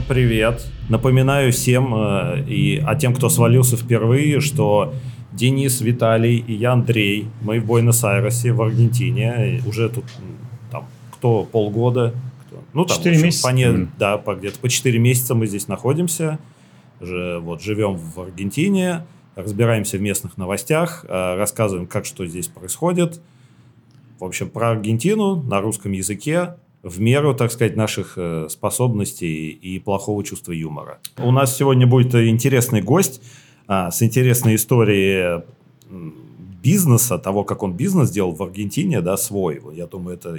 Всем привет. Напоминаю всем э, и а тем, кто свалился впервые, что Денис, Виталий и я, Андрей, мы в Буэнос-Айресе, в Аргентине. Уже тут там кто полгода, кто, ну там Четыре в общем, месяца. по не- да, по где-то по 4 месяца мы здесь находимся. Же, вот живем в Аргентине, разбираемся в местных новостях, э, рассказываем, как что здесь происходит. В общем, про Аргентину на русском языке в меру, так сказать, наших э, способностей и плохого чувства юмора. У нас сегодня будет интересный гость а, с интересной историей бизнеса, того, как он бизнес делал в Аргентине, да, свой. Я думаю, это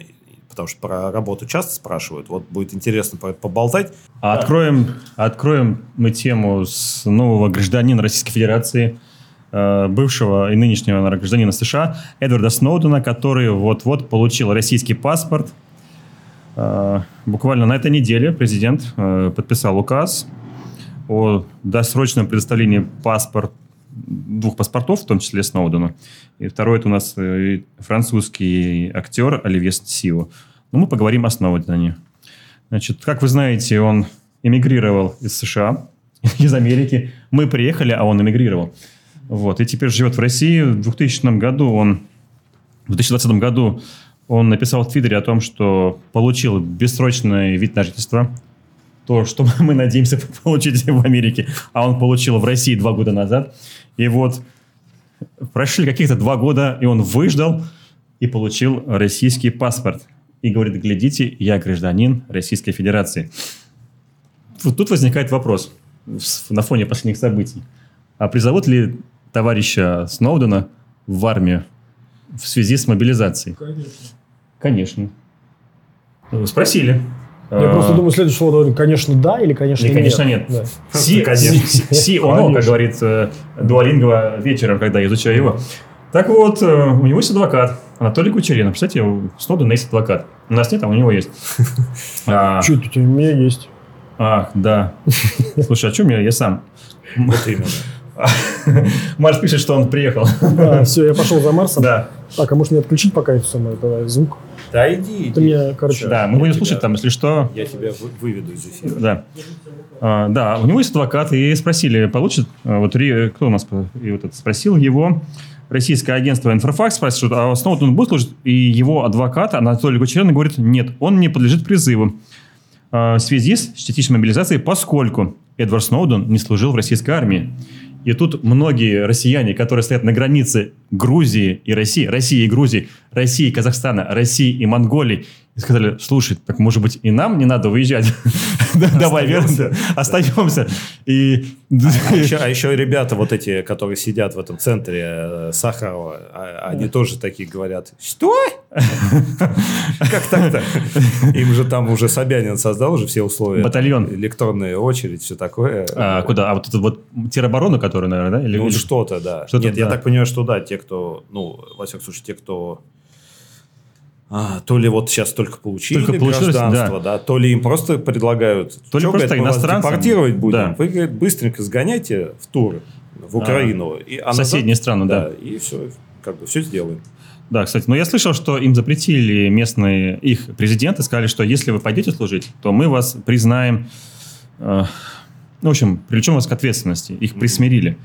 потому что про работу часто спрашивают. Вот будет интересно про это поболтать. А Откроем, откроем мы тему с нового гражданина Российской Федерации, э, бывшего и нынешнего гражданина США Эдварда Сноудена, который вот-вот получил российский паспорт. Э, Буквально на этой неделе президент э, подписал указ о досрочном предоставлении паспорт, двух паспортов, в том числе Сноудену. И второй это у нас э, французский актер Оливье Сио. Но мы поговорим о Сноудене. Значит, как вы знаете, он эмигрировал из США, из Америки. Мы приехали, а он эмигрировал. Вот, и теперь живет в России. В 2000 году он, в 2020 году он написал в Твиттере о том, что получил бессрочный вид на жительство. То, что мы надеемся получить в Америке, а он получил в России два года назад. И вот прошли каких-то два года, и он выждал и получил российский паспорт. И говорит, глядите, я гражданин Российской Федерации. Вот тут возникает вопрос на фоне последних событий. А призовут ли товарища Сноудена в армию в связи с мобилизацией? Конечно. Ну, Спросили. Я А, просто думаю, следующее слово, конечно, да или конечно Или, нет. конечно, нет. Да. Си, Конечно. си, оно, как Конечно. говорит Дуалингова вечером, когда я изучаю его. Так вот, э, у него есть адвокат, Анатолий Кучерин. Кстати, у Сноудена есть адвокат. У нас нет, а у него есть. А, Чуть у меня есть. Ах, да. Слушай, а что мне? Я сам. Вот именно. Марс пишет, что он приехал. А, все, я пошел за Марсом. Да, Так, а может мне отключить пока это самое, давай, звук? Да иди, Ты иди. мне, короче, да, мы будем тебя- слушать там, если что. Я тебя вы- выведу из эфира. Да. А, да, у него есть адвокат, и спросили, получит, а, вот кто у нас и вот это спросил его, российское агентство «Инфофакс» спрашивает, а снова он будет служить? И его адвокат Анатолий Кучерин говорит, нет, он не подлежит призыву а, в связи с частичной мобилизацией, поскольку Эдвард Сноуден не служил в российской армии. И тут многие россияне, которые стоят на границе Грузии и России, России и Грузии, России и Казахстана, России и Монголии, и сказали, слушай, так может быть и нам не надо выезжать? Давай вернемся, остаемся. И А еще, а еще ребята вот эти, которые сидят в этом центре э, Сахарова, а- они тоже такие говорят, что? Как так-то? Им же там уже Собянин создал уже все условия. Батальон. Электронная очередь, все такое. А, куда? А вот это вот тероборону, которую, наверное, да? Или- Ну, что-то, да. Что-то, Нет, я так понимаю, что да, те, кто, ну, во всяком случае, те, кто а, то ли вот сейчас только получили Только гражданство, да. то ли им просто предлагают, То ли «Чё, просто говорит, мы вас иностранцам?» депортировать будем, Да. вы, говорит, быстренько сгоняйте в тур в Украину. и, а в соседние страны, да. И все, как бы все сделаем. Да, кстати, но я слышал, что им запретили местные их президенты, сказали, что если вы пойдете служить, то мы вас признаем, э, ну, в общем, привлечем вас к ответственности. Их присмирили.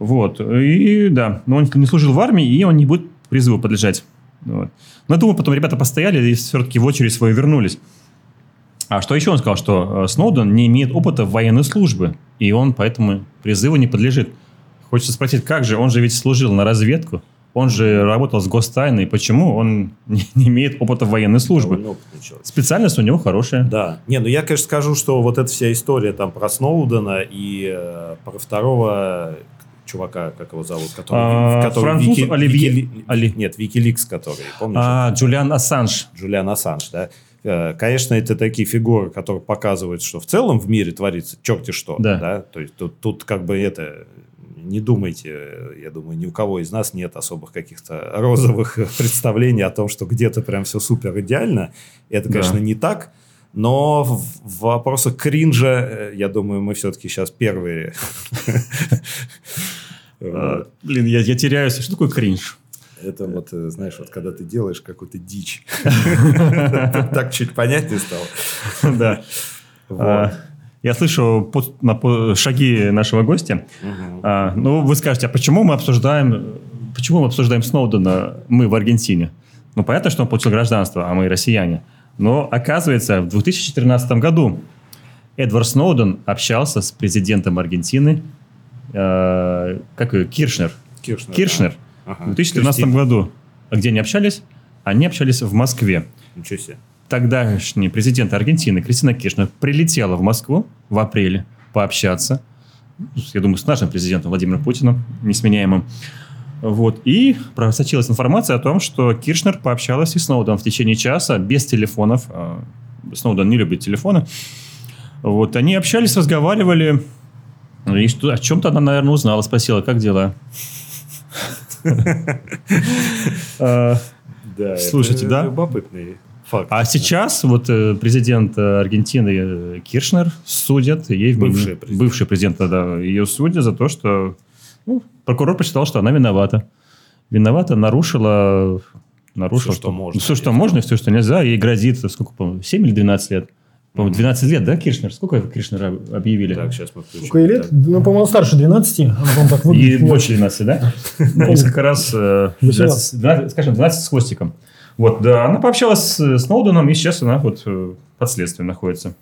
Вот. И да, но он не служил в армии, и он не будет призыву подлежать. Вот. Но думаю, потом ребята постояли и все-таки в очередь свою вернулись. А что еще он сказал? Что э, Сноуден не имеет опыта военной службы, и он поэтому призыву не подлежит. Хочется спросить, как же? Он же ведь служил на разведку, он же работал с гостайной. Почему он не, не имеет опыта военной службы? Специальность у него хорошая. Да. Не, ну я, конечно, скажу, что вот эта вся история там про Сноудена и э, про второго чувака, как его зовут, который... А, который француз Вики- Оливье- Вики- Оли- Нет, Викиликс, который, помнишь? А, Джулиан Ассанж. Джулиан Ассанж, да. Э, Конечно, это такие фигуры, которые показывают, что в целом в мире творится черти что. Да. То есть тут, тут как бы это... Не думайте, я думаю, ни у кого из нас нет особых каких-то розовых представлений о том, что где-то прям все супер идеально. Это, Да. конечно, не так. Но в в вопросах кринжа, э, я думаю, мы все-таки сейчас первые. А, блин, я, я теряюсь. Что такое кринж? Это вот, э, знаешь, вот когда ты делаешь какую-то дичь. Так чуть понятнее стало. Да. А, Я слышу шаги нашего гостя. А, Ну, вы скажете, а почему мы обсуждаем, почему мы обсуждаем Сноудена, мы в Аргентине? Ну, понятно, что он получил гражданство, а мы россияне. Но, оказывается, в 2014 году Эдвард Сноуден общался с президентом Аргентины, э, как ее, Киршнер. Киршнер. Киршнер. да. Ага. В 2014 Кристина. году. А где они общались? Они общались в Москве. Ничего себе. Тогдашний президент Аргентины Кристина Киршнер прилетела в Москву в апреле пообщаться, я думаю, с нашим президентом Владимиром Путиным, несменяемым. Вот. И просочилась информация о том, что Киршнер пообщалась и с Сноуденом в течение часа без телефонов. А, Сноуден не любит телефоны. Вот. Они общались, разговаривали. И что, о чем-то она, наверное, узнала, спросила, как дела. А, Да, Слушайте, да? Любопытный факт. А сейчас вот э, президент э, Аргентины э, Киршнер судят ей Бывший президент. бывший президент, да, ее судят за то, что ну, прокурор посчитал, что она виновата. Виновата, нарушила, нарушила Всё, что можно. все, что можно, и все, что нельзя. Ей грозит, сколько, по 7 или 12 лет. По-моему, 12 лет, да, Киршнер? Сколько Киршнера об- объявили? Так, сейчас мы включим. Сколько ей лет? Так. Ну, по-моему, старше 12. Она, по-моему, так И больше 12, да? Несколько раз, э, 12, 12, скажем, 12 с хвостиком. Вот, да, она пообщалась с Сноуденом, и сейчас она вот э, под следствием находится.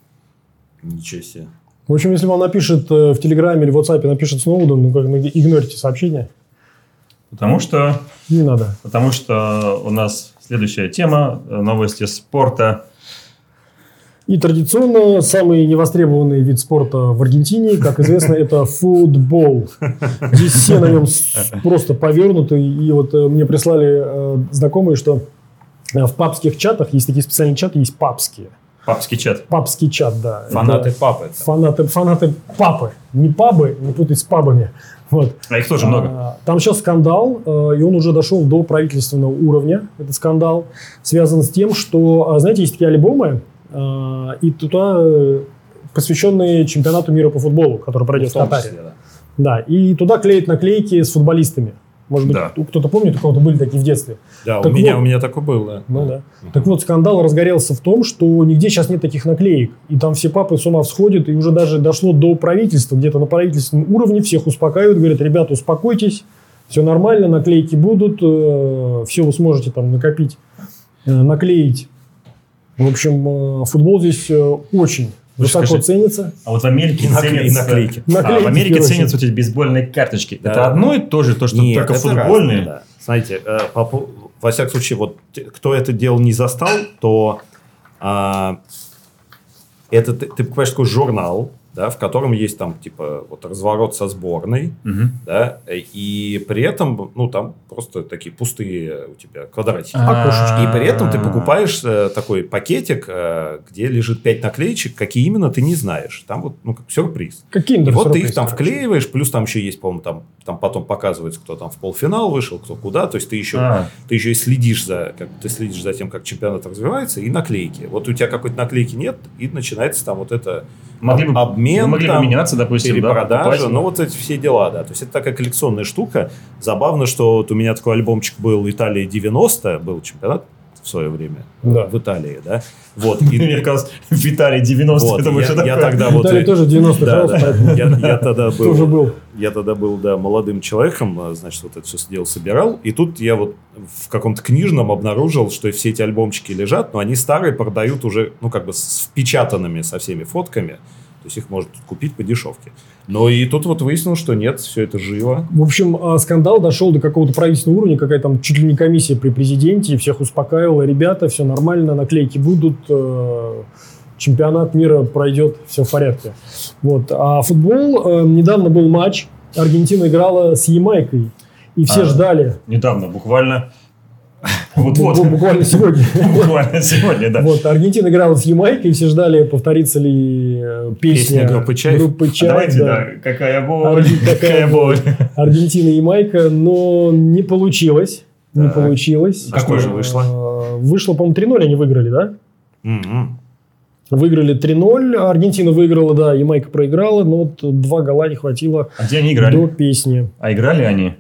Ничего себе. В общем, если вам напишет э, в Телеграме или в WhatsApp напишет Сноуден, ну, как, ну, игнорите сообщение. Потому что Не надо. Потому что у нас следующая тема э, новости спорта. И традиционно самый невостребованный вид спорта в Аргентине, как известно, это футбол. Здесь все на нем просто повернуты. И вот э, мне прислали э, знакомые, что э, в папских чатах есть такие специальные чаты, есть папские. Папский чат. Папский чат, да. Фанаты Это папы. это. Фанаты, фанаты папы. Не пабы, не путать с пабами. Вот. А их тоже много. А, Там сейчас скандал, и он уже дошел до правительственного уровня, этот скандал, связан с тем, что, а, знаете, есть такие альбомы, и туда э, посвященные чемпионату мира по футболу, который пройдет в, В том Катаре. числе, да. Да, и туда клеят наклейки с футболистами. Может быть, Да. кто-то помнит, у кого-то были такие в детстве. Да, у Так меня, вот. у меня такой был, да. Ну да. Так вот, скандал разгорелся в том, что нигде сейчас нет таких наклеек. И там все папы с ума всходят, и уже даже дошло до правительства. Где-то на правительственном уровне всех успокаивают, говорят, ребята, успокойтесь, все нормально, наклейки будут, все вы сможете там накопить, э, наклеить. В общем, э, футбол здесь э, очень Вы высоко скажите, ценится. А вот в Америке И накле- и ценятся... наклейки. А, Наклейки, в Америке ценятся вот эти бейсбольные карточки. Да. Это одно и то же, то, что Нет, только футбольные. разное, да. Знаете, э, по во всяком случае, вот кто это дело не застал, то а, это ты, ты покупаешь такой журнал, да, в котором есть там типа вот разворот со сборной, Мгм. да, и при этом, ну, там просто такие пустые у тебя квадратики. А. И при этом ты покупаешь э, такой пакетик, э, где лежит 5 наклеечек, какие именно ты не знаешь. Там вот, ну, как сюрприз. Какие И вот ты их там вклеиваешь, плюс там еще есть, по-моему, там, там потом показывается, кто там в полуфинал вышел, кто куда. То есть ты еще, А, ты еще и следишь за, как, ты следишь за тем, как чемпионат развивается, и наклейки. Вот у тебя какой-то наклейки нет, и начинается там вот это могли бы, обмен, вы могли бы там, меняться, допустим, да, перепродажа, покупать. ну вот эти все дела, да. То есть это такая коллекционная штука. Забавно, что вот у меня такой альбомчик был Италия 90, был чемпионат в свое время Да. в Италии, да. Вот. Мне И, казалось, Виталий 90, вот, это я, я тогда вот... Виталий и- тоже 90-х да, да. поэтому Я, я тогда был, тоже был. я тогда был, да, молодым человеком, а, значит, вот это все дело собирал. И тут я вот в каком-то книжном обнаружил, что все эти альбомчики лежат, но они старые продают уже, ну, как бы с впечатанными со всеми фотками. То есть их можно тут купить по дешевке. Но и тут вот выяснилось, что нет, все это живо. В общем, а, скандал дошел до какого-то правительственного уровня, какая там чуть ли не комиссия при президенте, всех успокаивала, ребята, все нормально, наклейки будут, э, чемпионат мира пройдет, все в порядке. Вот. А футбол, э, недавно был матч, Аргентина играла с Ямайкой, и все А. ждали, Недавно, буквально. Вот-вот. бу- буквально сегодня. Буквально сегодня, да. Вот, Аргентина играла с Ямайкой, все ждали, повторится ли э, песня, Песня группы «Чайф». группы А «Чайф», Давайте, да. да, какая боль, Арги- какая боль. Аргентина и Майка, но не получилось. Не получилось. А какое же Э, вышло? Вышло, по-моему, 3-0 они выиграли, да? М-м. Выиграли 3-0, Аргентина выиграла, да, и Майка проиграла, но вот два гола не хватило А где они до играли? песни. А играли они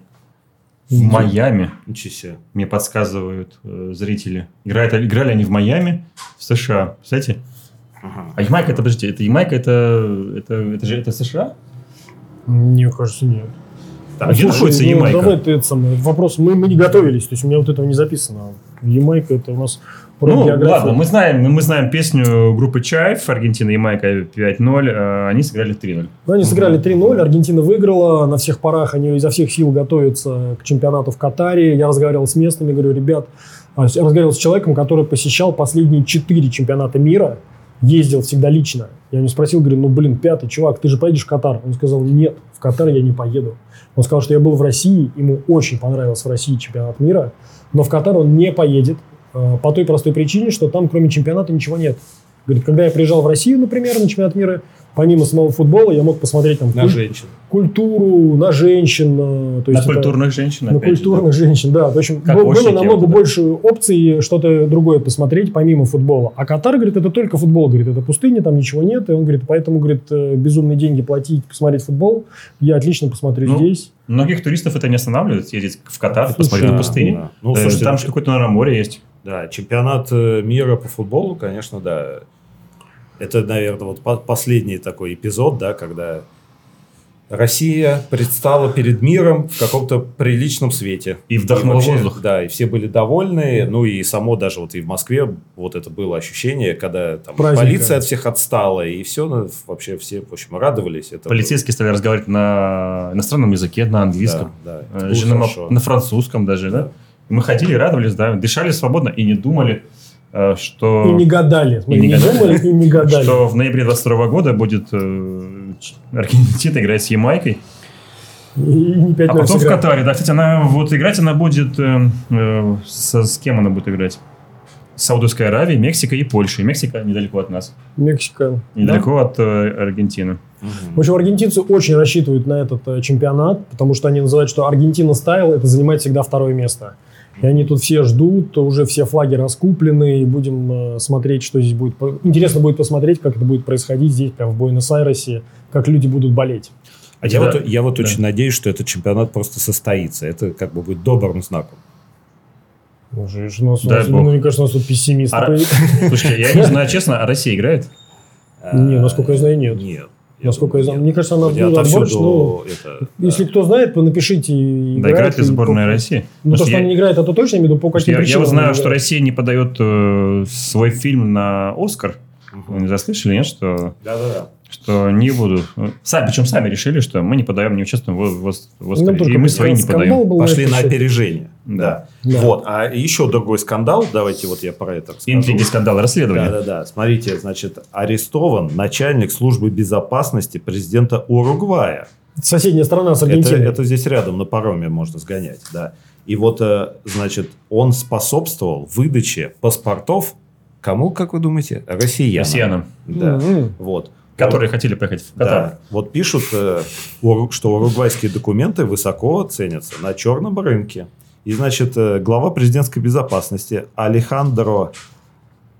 в Майами. Ничего себе. Мне подсказывают э, зрители. Играют, играли они в Майами, в США. Кстати, Ага. А Ямайка, это, подождите, это Ямайка, это, это, это же это США? Мне кажется, нет. А где Слушай, находится ну, Ямайка? Давай ты это самое. Вопрос. Мы, мы не готовились, то есть у меня вот этого не записано. Ямайка это у нас Ну, географию. ладно, мы знаем, мы знаем песню группы Чайф, Аргентина, Ямайка 5-0, а они сыграли 3-0. Ну, Они сыграли 3-0, Аргентина выиграла, на всех парах они изо всех сил готовятся к чемпионату в Катаре. Я разговаривал с местными, говорю, ребят, а, я разговаривал с человеком, который посещал последние четыре чемпионата мира, ездил всегда лично. Я у него спросил, говорю, ну, блин, пятый, чувак, ты же поедешь в Катар? Он сказал, нет, в Катар я не поеду. Он сказал, что я был в России, ему очень понравился в России чемпионат мира, но в Катар он не поедет по той простой причине, что там кроме чемпионата ничего нет. Говорит, когда я приезжал в Россию, например, на чемпионат мира, помимо самого футбола, я мог посмотреть там На куль- женщин. культуру, на женщин. э, То На есть это- культурных женщин, на опять же, культурных женщин, да. В общем, Как был- было ощики, намного вот это. больше опций что-то другое посмотреть, помимо футбола. А Катар, говорит, это только футбол, говорит, это пустыня, там ничего нет. И он говорит, поэтому, говорит, э, безумные деньги платить, посмотреть футбол, я отлично посмотрю Ну, здесь. Многих туристов это не останавливает, съездить в Катар, Слушай, посмотреть на да, пустыню. да. Ну, Э, слушайте, там ну, же какое-то, наверное, море есть. Да, чемпионат э, мира по футболу, конечно, да. Это, наверное, вот по- последний такой эпизод, да, когда Россия предстала перед миром в каком-то приличном свете. И вдохнула вообще, воздух. Да, и все были довольны. Ну и само даже вот и в Москве вот это было ощущение, когда там Праздника. полиция от всех отстала, и все, ну, вообще все, в общем, радовались. Это Полицейские стали разговаривать на иностранном языке, на было- английском, Да, да, э, было на французском даже, да? И Мы ходили, радовались, да, дышали свободно и не думали, э, что... И не гадали. Мы И не не, гадали. думали, и не гадали. что в ноябре 22 года будет э, Аргентина играть с Ямайкой. И не 5 А потом в Катаре, да, кстати, она вот играть она будет э, э, со- с кем она будет играть? С Саудовской Аравией, Мексикой и Польшей. Мексика недалеко от нас, Мексика. недалеко от э, Аргентины. Мгм. В общем, аргентинцы очень рассчитывают на этот э, чемпионат, потому что они называют, что Аргентина стайл это занимает всегда второе место. И они тут все ждут, уже все флаги раскуплены, и будем э, смотреть, что здесь будет. Интересно будет посмотреть, как это будет происходить здесь, прямо в Буэнос-Айресе, как люди будут болеть. А я, Да. вот, я вот Да. очень надеюсь, что этот чемпионат просто состоится. Это как бы будет добрым знаком. Уже, ж у нас- у Дай нас- бог. ну, мне кажется, у нас тут пессимист. А-. Слушайте, я не знаю, честно, а Россия играет? Не, насколько я знаю, нет. Нет. Насколько я знаю, мне кажется, она будет отборочная, ну, это, Если да. кто знает, вы напишите. Да, играет ли сборная по- России? Ну, то, что что она я- не играет, это точно, я имею в виду, по каким я, я причинам. вот она знаю, что играет. Россия не подает э, свой фильм на Оскар. Вы Мгм. не заслышали, нет, что, Да-да-да. Что не буду. Сами, причем сами решили, что мы не подаем, не участвуем в, в, в Оскаре. Только И мы свои не скандал подаем. был Пошли это на опережение. Да. Да. Вот. А еще другой скандал. Давайте вот я про это расскажу. Интриги, скандалы, расследования. Да-да-да. Смотрите, значит, арестован начальник службы безопасности президента Уругвая. Соседняя страна с Это, Аргентиной. это здесь рядом на пароме можно сгонять, да. И вот, э, значит, он способствовал выдаче паспортов кому, как вы думаете? Россиянам. Россиянам, Да. Мгм. Вот. Которые хотели поехать в Катар. Да. Вот пишут, э, что уругвайские документы высоко ценятся на черном рынке. И, значит, э, глава президентской безопасности Алехандро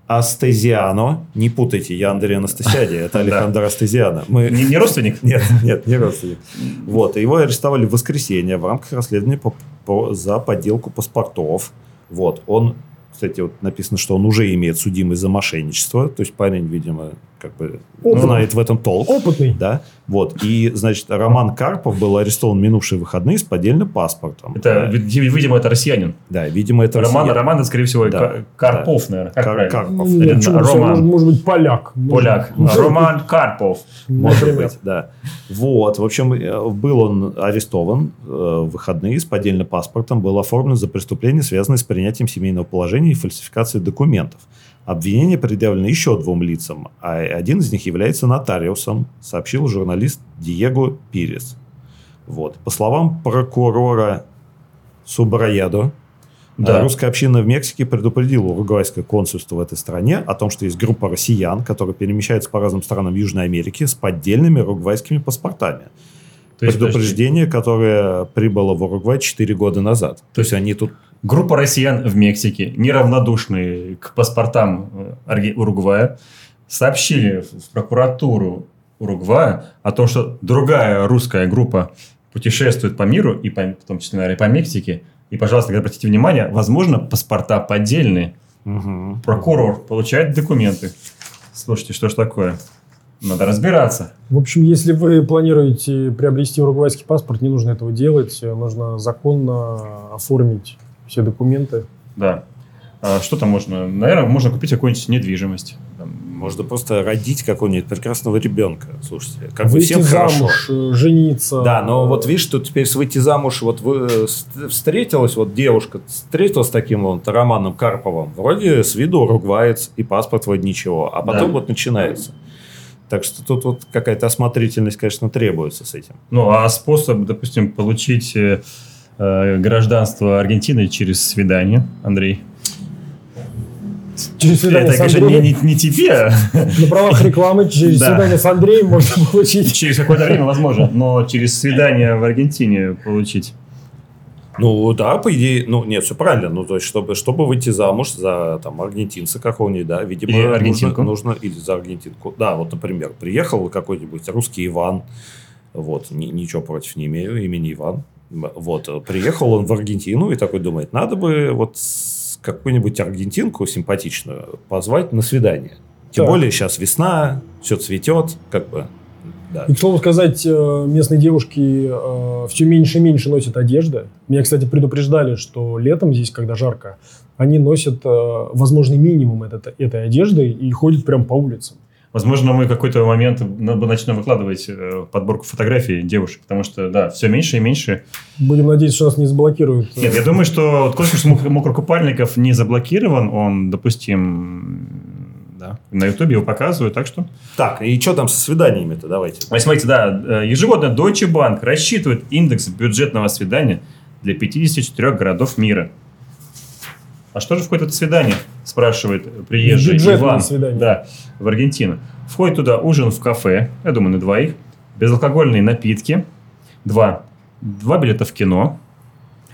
Астезиано, не путайте, я Андрей Анастасиади, это Алехандро Астезиано. Мы... Не, не родственник? Нет, нет, не родственник. Вот, его арестовали в воскресенье в рамках расследования по- по- за подделку паспортов. Вот, он, кстати, вот написано, что он уже имеет судимость за мошенничество, то есть парень, видимо, как бы Опытный. знает в этом толк. Опытный. Да, вот. И, значит, Роман Карпов был арестован в минувшие выходные с поддельным паспортом. Это, Да, ви- видимо, это россиянин. Да, видимо, это Роман, россиян. Роман, скорее всего, Да. Кар- Карпов, наверное. Как Кар- правильно? Карпов. Нет, Или? Роман. Может, может быть, поляк. Поляк. Может, Роман Карпов. Может например. быть, да. Вот, в общем, э, был он арестован э, в выходные с поддельным паспортом, был оформлен за преступление, связанное с принятием семейного положения и фальсификацией документов. Обвинение предъявлено еще двум лицам, а один из них является нотариусом, сообщил журналист Диего Пирес. Вот. По словам прокурора Субраядо, Да. Русская община в Мексике предупредила уругвайское консульство в этой стране о том, что есть группа россиян, которые перемещаются по разным странам Южной Америки с поддельными уругвайскими паспортами. То есть, Предупреждение, которое прибыло в Уругвай 4 года назад. То есть они тут... Группа россиян в Мексике, неравнодушные к паспортам э, Уругвая, сообщили в прокуратуру Уругвая о том, что другая русская группа путешествует по миру, и по- в том числе, наверное, по Мексике. И, пожалуйста, обратите внимание, возможно, паспорта поддельные. Прокурор получает документы Слушайте, что ж такое? Надо разбираться. В общем, если вы планируете приобрести уругвайский паспорт, не нужно этого делать. Нужно законно оформить все документы. Да. А что там можно? Наверное, можно купить какую-нибудь недвижимость. Можно просто родить какого-нибудь прекрасного ребенка. Слушайте, как бы Выйти всем хорошо. замуж, э, жениться. Да, но вот видишь, тут теперь с выйти замуж, вот вы, э, встретилась вот девушка, встретилась с таким вот Романом Карповым, вроде с виду уругваец, и паспорт вроде ничего, а потом Да. вот начинается. Так что тут вот какая-то осмотрительность, конечно, требуется с этим. Ну, а способ, допустим, получить э, гражданство Аргентины через свидание, Андрей? Через свидание Это, с конечно, не, Андреем. не, не тебе. На правах рекламы через Да. свидание с Андреем можно получить. Через какое-то время, возможно, но через свидание в Аргентине получить. Ну да, по идее, ну нет, все правильно. Ну, то есть, чтобы, чтобы выйти замуж за там, аргентинца какого-нибудь, да, видимо, Или нужно, аргентинку. нужно, или за аргентинку. Да, вот, например, приехал какой-нибудь русский Иван, вот, ни- ничего против не имею, имени Иван. Вот, э, приехал он в Аргентину и такой думает, надо бы вот какую-нибудь аргентинку симпатичную позвать на свидание. Тем Так. более сейчас весна, все цветет, как бы, да. И, к слову сказать, э, местные девушки все меньше и меньше носят одежды. Меня, кстати, предупреждали, что летом здесь, когда жарко, они носят э, возможный минимум этот- этой одежды и ходят прям по улицам. Возможно, мы в какой-то момент на- начнем выкладывать э, подборку фотографий девушек, потому что, да, все меньше и меньше. Будем надеяться, что нас не заблокируют. Нет, я думаю, что вот конкурс мок- мокрокупальников не заблокирован, он допустим, да, на Ютубе его показывают, так что... Так, и что там со свиданиями-то, давайте. А смотрите, да, э, ежегодно Deutsche Bank рассчитывает индекс бюджетного свидания для 54 городов мира. А что же входит в это свидание? Спрашивает приезжий Бюджетное Иван. свидание. Да, в Аргентину. Входит туда ужин в кафе, я думаю, на двоих, безалкогольные напитки, два, два билета в кино,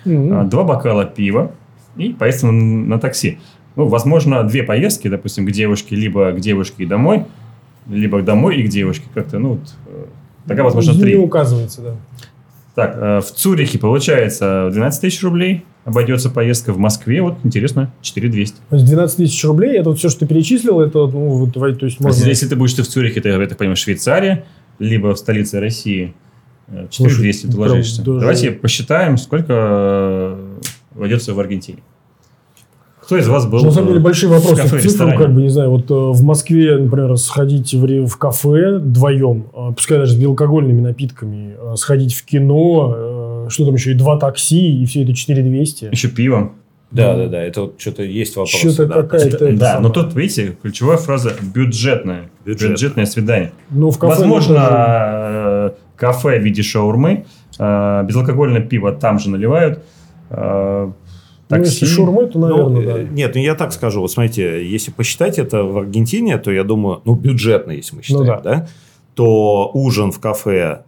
а, два бокала пива и поездка на, на такси. Ну, возможно, две поездки, допустим, к девушке, либо к девушке и домой, либо домой и к девушке. Как-то, ну, вот, э, тогда, возможно, Не три. указывается, да. Так, э, в Цюрихе получается 12 тысяч рублей. Обойдется поездка в Москве. Вот, интересно, 4200. То есть 12 тысяч рублей, это вот все, что ты перечислил, это, ну, вот, то есть можно... Если ты будешь в Цюрихе, это, я так понимаю, Швейцария, либо в столице России. э, 4200 ты Слушай, ложишься. даже- Давайте посчитаем, сколько э, войдется в Аргентине. Кто из вас был На самом деле э, большие в вопросы кафе, к цифрам, ресторане? как бы, не знаю, вот э, в Москве, например, сходить в, в кафе вдвоем, э, пускай даже с безалкогольными напитками, сходить в кино, что там еще, и два такси, и все это 4200. Еще пивом. Да, да, да, это вот что-то есть вопрос. Что-то да. какая-то... Да, но тут, видите, ключевая фраза бюджетное. Бюджетное. Бюджетное свидание. Ну, в кафе... Возможно, ну, тоже- кафе в виде шаурмы, безалкогольное пиво там же наливают. Ну, если такси. шаурмой, то, Ну, наверное, э, да. Нет, ну я так скажу. Вот смотрите, если посчитать это в Аргентине, то я думаю, ну, бюджетно, если мы считаем, да. да. то ужин в кафе,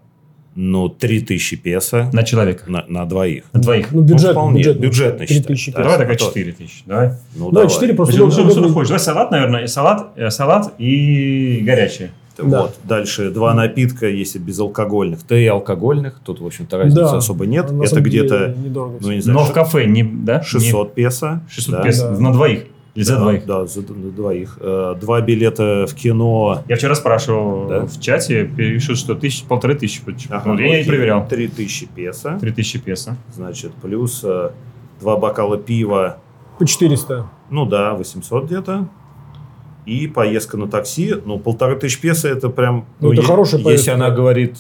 ну, 3000 песо на человека. на, на двоих. На двоих. Ну, бюджет, вполне, бюджет, бюджетно 3000 считать, да. Давай тогда А то- 4 тысячи. Давай. Ну, Ну, давай. 4 просто... Значит, что, что ты хочешь? Давай салат, наверное, и салат, э, салат и горячее. Да. Вот. Дальше два напитка, если безалкогольных, то и алкогольных. Тут, в общем-то, разницы Да. особо нет. На это где-то, ну, не знаю, Но ш- в кафе не, да? 600 песо. Не- 600 да. песо. Да. На двоих. Или за Да, двоих. Да, за двоих. Э, Два билета в кино. Я вчера спрашивал Да? в чате, пишут, что тысяч, полторы тысячи. Ага, Ну, я не проверял. 3000 песо. Три тысячи песо. Значит, плюс э, два бокала пива. По 400. Ну да, 800 где-то. И поездка на такси. Ну, полторы тысячи песо это прям... Ну, это е- хорошая Если поездка. она говорит,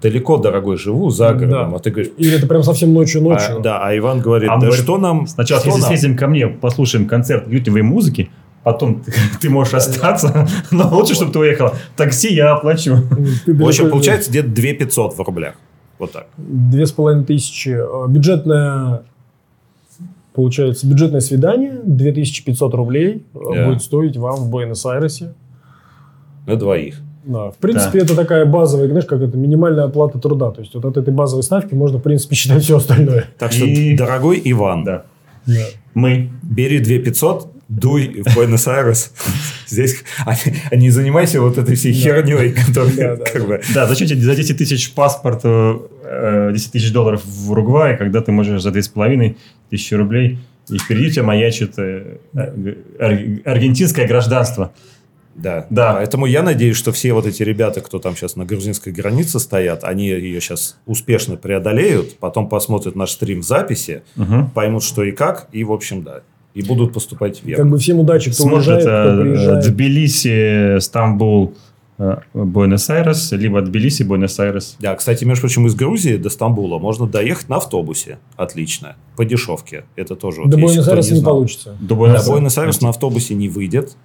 далеко, дорогой, живу за городом, Да. а ты говоришь... Или это прям совсем ночью-ночью. а, да, а Иван говорит, А да говорит, что нам... Сначала что съездим, нам?» съездим ко мне, послушаем концерт лютневой музыки, потом ты, ты можешь остаться, но лучше, чтобы ты уехала. Такси я оплачу. В общем, получается где-то 2 500 в рублях. Вот так. Две с половиной тысячи. Э, Бюджетное, получается, бюджетное свидание 2500 рублей э, Да. будет стоить вам в Буэнос-Айресе. На двоих. Да. В принципе, это такая базовая, знаешь, как это минимальная оплата труда. То есть вот от этой базовой ставки можно, в принципе, считать все остальное. Так что, И- дорогой Иван, Да. Да. Мы. бери 2 500, дуй в Буэнос-Айрес. Здесь, а, а не занимайся вот этой всей херней, Да, которая да, как бы... Да, зачем тебе за 10 тысяч паспорт, э, 10 тысяч долларов в Уругвае, когда ты можешь за 2,5 тысячи рублей, и впереди у тебя маячит э, ар- ар- аргентинское гражданство. Да. Да. Поэтому я надеюсь, что все вот эти ребята, кто там сейчас на грузинской границе стоят, они ее сейчас успешно преодолеют, потом посмотрят наш стрим в записи, Мгм. поймут, что и как, и, в общем, да. И будут поступать верно. Как бы всем удачи, кто Смотрит уезжает, кто э, приезжает. Тбилиси, Стамбул, э, Буэнос-Айрес, либо Тбилиси, Буэнос-Айрес. Да, кстати, между прочим, из Грузии до Стамбула можно доехать на автобусе. Отлично. По дешевке. Это тоже вот До Буэнос-Айреса не знал. получится. До До Буэнос- Буэнос-Айрес на автобусе не выйдет.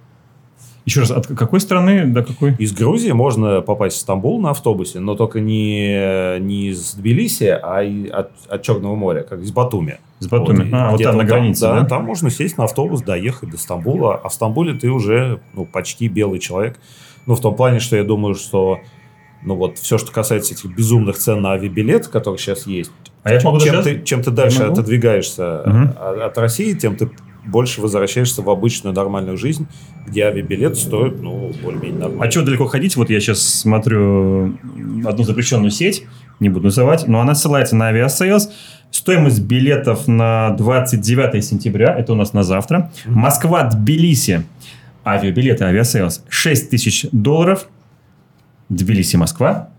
Еще раз, от какой страны до какой? Из Грузии можно попасть в Стамбул на автобусе, но только не, не из Тбилиси, а от, от Черного моря, как из Батуми. Из Батуми. и А, вот там на границе, да? Там можно сесть на автобус, доехать до Стамбула. А в Стамбуле ты уже ну, почти белый человек. Ну, в том плане, что я думаю, что ну вот все, что касается этих безумных цен на авиабилет, которые сейчас есть, А я могу чем, ты, чем ты дальше отодвигаешься Мгм. от, России, тем ты больше возвращаешься в обычную нормальную жизнь, где авиабилет стоит, ну, более-менее нормально. А что далеко ходить? Вот я сейчас смотрю одну запрещенную сеть, не буду называть, но она ссылается на Aviasales. Стоимость билетов на 29 сентября, это у нас на завтра. Москва, Тбилиси, авиабилеты, Aviasales, 6 тысяч долларов. Тбилиси, Москва,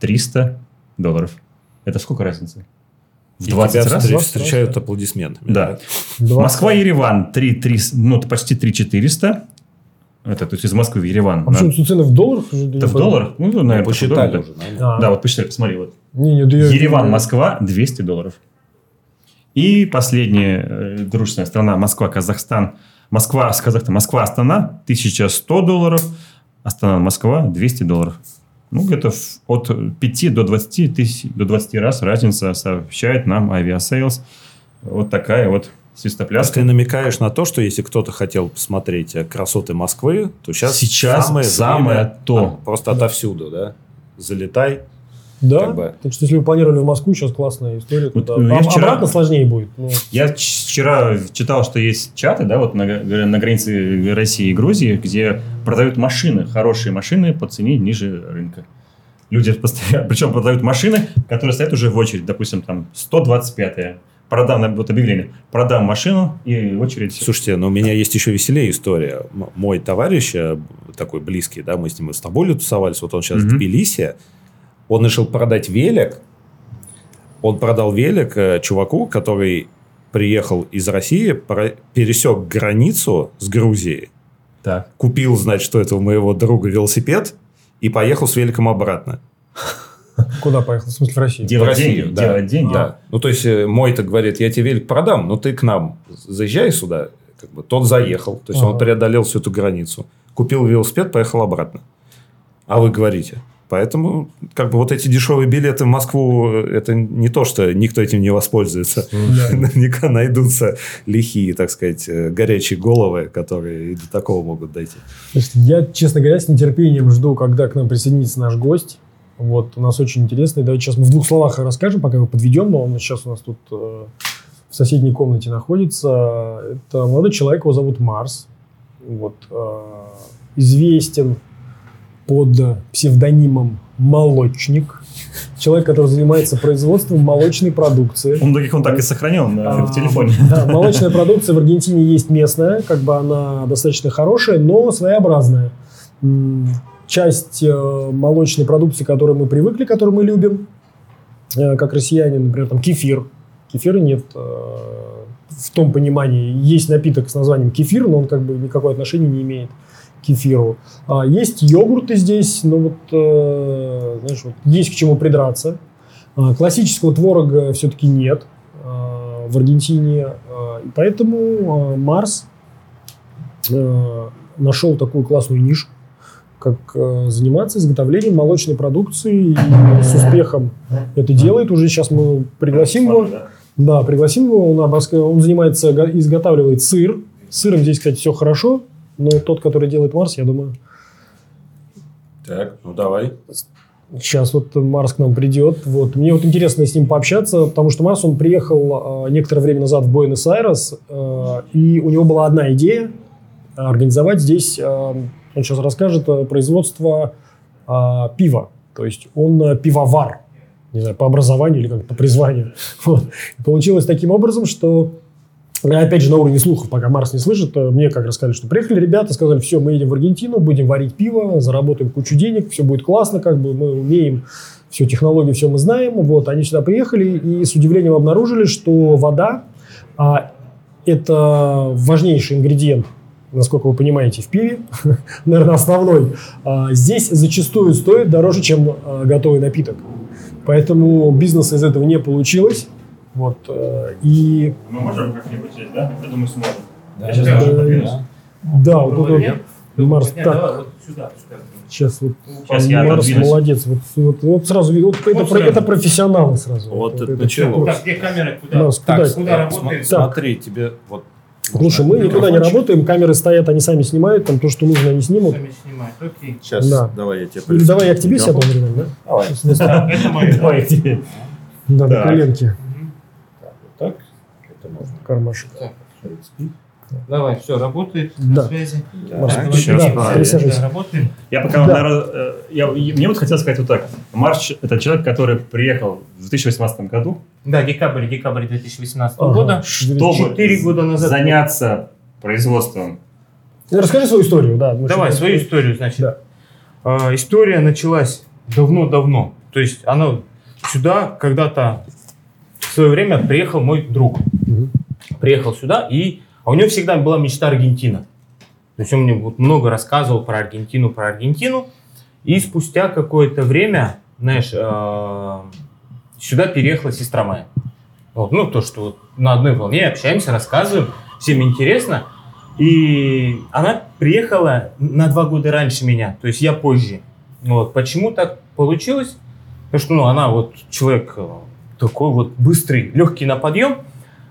300 долларов. Это сколько разницы? В И 20 тебя раз? встреч- 20 раз, встречают да. аплодисментами. Да. Два- Москва, Ереван, 3, 3, ну, это почти 3 400. Это, то есть из Москвы в Ереван. А почему цены в долларах? Это в долларах? Ну, наверное, Мы посчитали да. уже. наверное. А, Да, вот посчитай, посмотри, вот. Не, не, да я- Ереван, Москва, 200 долларов. И последняя э, дружественная страна, Москва, Казахстан. Москва, с Казахстан, Москва, Астана, 1100 долларов. Астана, Москва, 200 долларов. Ну, где-то от 5 до 20 тысяч, до 20 раз разница сообщает нам Aviasales. Вот такая вот свистопляска. ты намекаешь на то, что если кто-то хотел посмотреть э, красоты Москвы, то сейчас, Сейчас самое время, то. а, просто отовсюду, да? Залетай. Да, как бы. так что если вы планировали в Москву, сейчас классная история. Вот, туда. э, я вчера- Обратно сложнее будет. Ну, Я вчера читал, что есть чаты, да, вот на, на границе России и Грузии, где продают машины, хорошие машины по цене ниже рынка. Люди постоянно, причем продают машины, которые стоят уже в очередь, допустим, там 125-я. Продам, вот объявление, продам машину и очередь. Слушайте, но у меня есть еще веселее история. Мой товарищ, э, такой близкий, да, мы с ним в Стамбуле тусовались, вот он сейчас в Мгм. Тбилиси, он решил продать велик. Он продал велик э, чуваку, который приехал из России, про- пересек границу с Грузией, Так. купил, значит, у этого моего друга велосипед и поехал с великом обратно. куда поехал? В смысле, в Россию? Делать В Россию, деньги, да. делать деньги. Да. Ну, то есть, э, мой-то говорит, я тебе велик продам, но ты к нам заезжай сюда. Как бы, тот заехал, то есть, он Ага. преодолел всю эту границу. Купил велосипед, поехал обратно. А вы говорите. Поэтому, как бы, вот эти дешевые билеты в Москву, это не то, что никто этим не воспользуется. Да. Наверняка найдутся лихие, так сказать, э, горячие головы, которые и до такого могут дойти. Значит, я, честно говоря, с нетерпением жду, когда к нам присоединится наш гость. Вот, у нас очень интересно. И Давайте сейчас мы в двух словах расскажем, пока его подведем. Но он сейчас у нас тут э, в соседней комнате находится. Это молодой человек, его зовут Марс. Вот, э, известен под псевдонимом Молочник. Человек, который занимается производством молочной продукции. Он, таких он так и сохранил на- в А, телефоне. Да, молочная продукция в Аргентине есть местная, как бы она достаточно хорошая, но своеобразная. Часть э, молочной продукции, к которой мы привыкли, которую мы любим, э, как россияне, например, там кефир. Кефира нет э, в том понимании. Есть напиток с названием кефир, но он как бы никакого отношения не имеет кефиру. А есть йогурты здесь, но вот, э, знаешь, вот есть к чему придраться. А, Классического творога все-таки нет э, в Аргентине. И поэтому э, Марс э, нашел такую классную нишу, как э, заниматься изготовлением молочной продукции и с успехом это делает. Уже сейчас мы пригласим его. Да, пригласим его. Он, он занимается, го- изготавливает сыр. С сыром здесь, кстати, все хорошо. Но тот, который делает Марс, я думаю, Так, ну давай. Сейчас вот Марс к нам придет. Вот. Мне вот интересно с ним пообщаться, потому что Марс, он приехал э, некоторое время назад в Буэнос-Айрес, э, и у него была одна идея – организовать здесь, э, он сейчас расскажет, производство э, пива. То есть он э, пивовар, не знаю, по образованию или как по призванию. Вот. И получилось таким образом, что опять же, на уровне слухов, пока Марс не слышит, э, мне как рассказали, что приехали ребята, сказали, все, мы едем в Аргентину, будем варить пиво, заработаем кучу денег, все будет классно, как бы мы умеем, все технологии, все мы знаем. Вот, они сюда приехали и с удивлением обнаружили, что вода а, это важнейший ингредиент насколько вы понимаете, в пиве, наверное, основной, а, здесь зачастую стоит дороже, чем а, готовый напиток. Поэтому бизнес из этого не получилось. Вот, э, и... Мы можем как-нибудь здесь, да? Я думаю, сможем. Да, Я сейчас да, даже да. подвинусь. Да, вот тут вот Марс Нет, так. давай вот сюда, сюда. Сейчас вот Сейчас я Марс отодвинусь. молодец. Вот, вот, вот сразу вот это, Вот про- сразу. это профессионалы сразу. Вот это это началось. такой- Так, где камера? Куда? Марс, Так, куда? куда работает? см- Смотри, тебе вот... Слушай, мы никуда не работаем, камеры стоят, они сами снимают, там то, что нужно, они снимут. Сами снимают, окей. Сейчас, Да. давай я тебе Или давай я к тебе сяду, например, да? Давай. Сейчас Так, это мое. Давай тебе. Да, на коленке. Мгм. Так, это можно. Кармашек. Так, Давай, все, работает Да. на связи. Так, сейчас, давайте, да, да, работаем. Я пока, Да. наверное, э, я, мне вот хотелось сказать вот так. Марш – это человек, который приехал в 2018 году, Да, декабрь, декабрь 2018 Ага. года. чтобы Четыре года назад. заняться производством. Расскажи свою историю, да. Давай, свою историю, значит. Да. А, история началась давно-давно. То есть она сюда когда-то в свое время приехал мой друг. Приехал сюда, и а у него всегда была мечта Аргентина. То есть он мне вот много рассказывал про Аргентину, про Аргентину. И спустя какое-то время, знаешь, а, сюда переехала сестра моя. Вот, ну, то, что вот на одной волне общаемся, рассказываем, всем интересно. И она приехала на два года раньше меня, то есть я позже. Вот. Почему так получилось? Потому что ну, она вот человек э, такой вот быстрый, легкий на подъем,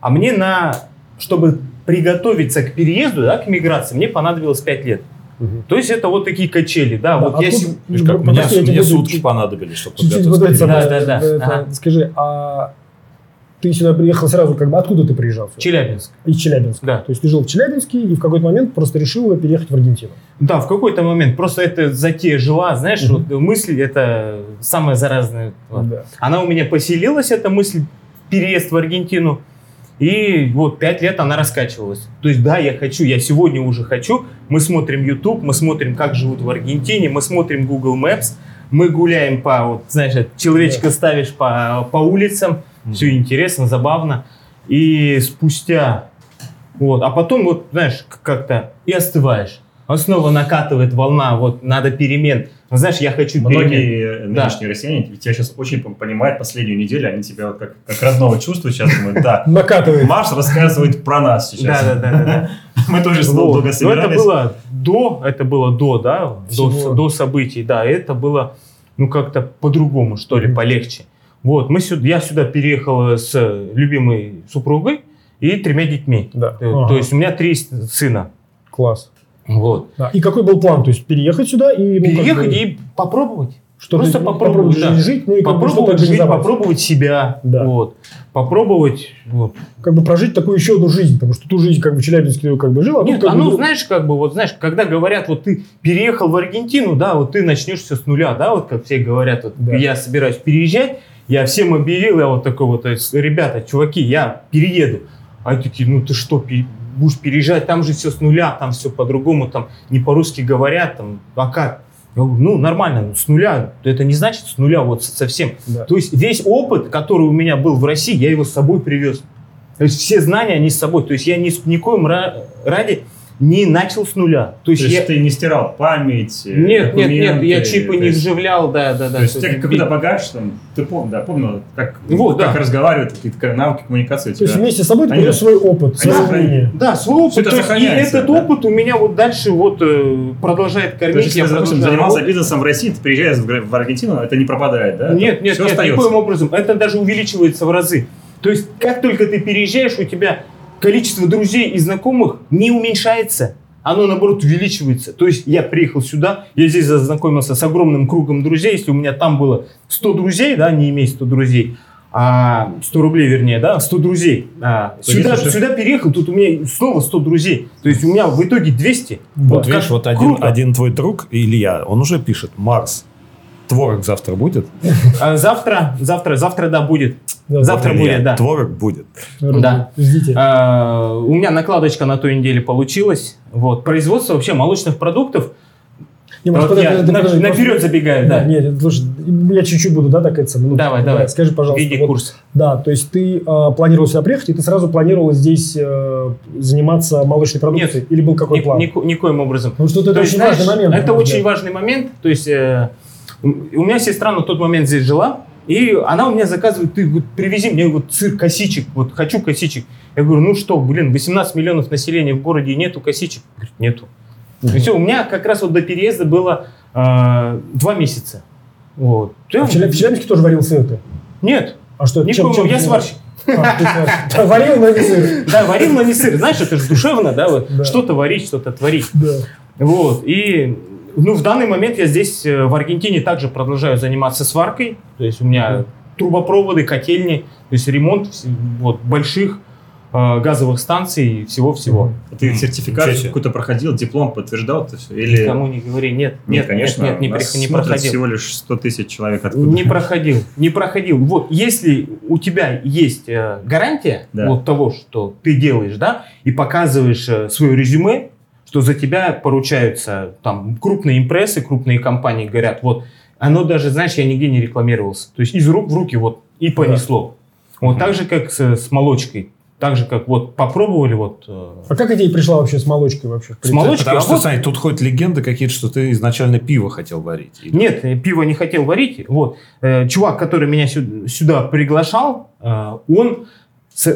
а мне на, чтобы приготовиться к переезду, да, к миграции, мне понадобилось 5 лет. Мгм. То есть это вот такие качели, да. Да, вот я откуда- сев- Видишь, как Подожди, мне, я сутки чуть- понадобились, чтобы подготовиться. Да, да, да. это, Ага. Скажи, а ты сюда приехал сразу, как бы откуда ты приезжал? Челябинск. Из Челябинска. Да. То есть ты жил в Челябинске и в какой-то момент просто решил переехать в Аргентину. Да, в какой-то момент. Просто это затея жила, знаешь, Мгм. вот мысль это самая заразная. Вот. Да. Она у меня поселилась, эта мысль, переезд в Аргентину. И вот пять лет она раскачивалась. То есть, да, я хочу, я сегодня уже хочу. Мы смотрим YouTube, мы смотрим, как живут в Аргентине, мы смотрим Google Maps, мы гуляем по, вот, знаешь, человечка ставишь по, по улицам, все интересно, забавно. И спустя, вот, а потом вот, знаешь, как-то и остываешь. А снова накатывает волна, вот, надо перемен. Ну, знаешь, я хочу перемен. Многие Да. нынешние россияне тебя сейчас очень понимают последнюю неделю, они тебя вот как, как родного чувствуют сейчас, думают, да. Накатывает. Марш рассказывает про нас сейчас. Да, да, да, да, да. Мы тоже снова Вот. долго Но это собирались. было до, это было до, да, до, событий, да, это было, ну, как-то по-другому, что ли, полегче. Вот, мы сюда, я сюда переехал с любимой супругой и тремя детьми. Да. Э, Ага. То есть у меня три с- сына. Класс. Вот. Да. И какой был план? То есть переехать сюда и... ну, Переехать и попробовать. что просто попробовать, да. жить, ну и как бы что-то попробовать жить, попробовать себя. Да. Вот. Попробовать. Вот. Как бы прожить такую еще одну жизнь, потому что ту жизнь как бы Челябинске как бы жил, а тут Нет, как оно, бы... знаешь, как бы, вот знаешь, когда говорят, вот ты переехал в Аргентину, да, вот ты начнешь все с нуля, да, вот как все говорят, вот Да. я собираюсь переезжать, я всем объявил, я вот такой вот, ребята, чуваки, я перееду. А они такие, ну ты что, будешь переезжать, там же все с нуля, там все по-другому, там не по-русски говорят, там, а как? Я говорю, ну, нормально, с нуля, это не значит с нуля вот совсем. Да. То есть весь опыт, который у меня был в России, я его с собой привез. То есть все знания, они с собой. То есть я ни, с- ни коим ра- ради не начал с нуля. То То есть, есть я... ты не стирал память, э, Нет, нет, нет, я чипы то не есть- вживлял, да, да, да. То есть у То тебя есть какой-то багаж, там, ты помнишь, да, помнил, как, Вот, как да. разговаривать, какие-то навыки коммуникации То есть вместе с собой ты привез свой опыт, свое мнение. Да, свой опыт. То есть и этот да. опыт у меня вот дальше вот э, продолжает То кормить. есть, если я ты, допустим, продолжаю занимался бизнесом в России, ты приезжаешь в Аргентину, это не пропадает, да? Нет, нет, нет, остается. никоим образом. Это даже увеличивается в разы. То есть, как только ты переезжаешь, у тебя количество друзей и знакомых не уменьшается. Оно, наоборот, увеличивается. То есть, я приехал сюда, я здесь зазнакомился с огромным кругом друзей. Если у меня там было 100 друзей, да, не имей 100 друзей, а 100 рублей, вернее, да, 100 друзей. А, сюда, что- сюда переехал, тут у меня снова 100 друзей. То есть, у меня в итоге 200. Вот как видишь, вот один, круто. один твой друг, Илья, он уже пишет Марс. Творог завтра будет? А завтра, завтра, завтра, да, будет. Да, Завтра будет, да. Творог будет. Да. Ждите. А, у меня накладочка на той неделе получилась. Вот. Производство вообще молочных продуктов. Не, может, Вот я подожди, на- подожди, наперед просто- забегаю, Да, да. нет, слушай, я чуть-чуть буду, да, так это ну, Давай, давай. Скажи, пожалуйста. Види вот, курс. Да, то есть ты э, планировал сюда приехать, и ты сразу планировал здесь э, заниматься молочной продукцией? Или был какой Ни- план? нико- никоим образом. Потому что это То есть, очень знаешь, важный момент. Это очень взгляд. важный момент. То есть э, у меня сестра на тот момент здесь жила, и она у меня заказывает, ты вот привези мне вот сыр косичек, вот хочу косичек. Я говорю, ну что, блин, 18 миллионов населения в городе, нету косичек? Говорит, нету. И все, у меня как раз вот до переезда было э, два месяца. Вот. А в, Челя- в Челябинске тоже варил сыр ты? Нет, А что? не чем- чем я сварщик. А, Варил, но не сыр. Да, варил, но не сыр. Знаешь, это же душевно, да, вот Да. что-то варить, что-то творить. Да. Вот, и ну, в данный момент я здесь, э, в Аргентине, также продолжаю заниматься сваркой. То есть у меня трубопроводы, котельни, то есть ремонт вот, больших э, газовых станций и всего-всего. Ты М, сертификат какой-то проходил, диплом подтверждал это все? Или... Никому не говори, нет, Нет, нет, конечно, нет, нет, не, не проходил. всего лишь 100 тысяч человек откуда. Не проходил, не проходил. Вот, если у тебя есть э, гарантия Да. вот того, что ты делаешь, да, и показываешь свое резюме, что за тебя поручаются там крупные импрессы, крупные компании говорят, вот, оно даже, знаешь, я нигде не рекламировался. То есть из рук в руки вот и понесло. Вот Мгм. так же, как с, с молочкой. Так же, как вот попробовали вот... э, А как идея пришла вообще с молочкой вообще? С молочкой? Потому а что, вот- смотри, тут ходят легенды какие-то, что ты изначально пиво хотел варить. Или- Нет, э, пиво не хотел варить. Вот. Э, Чувак, который меня сю- сюда приглашал, он,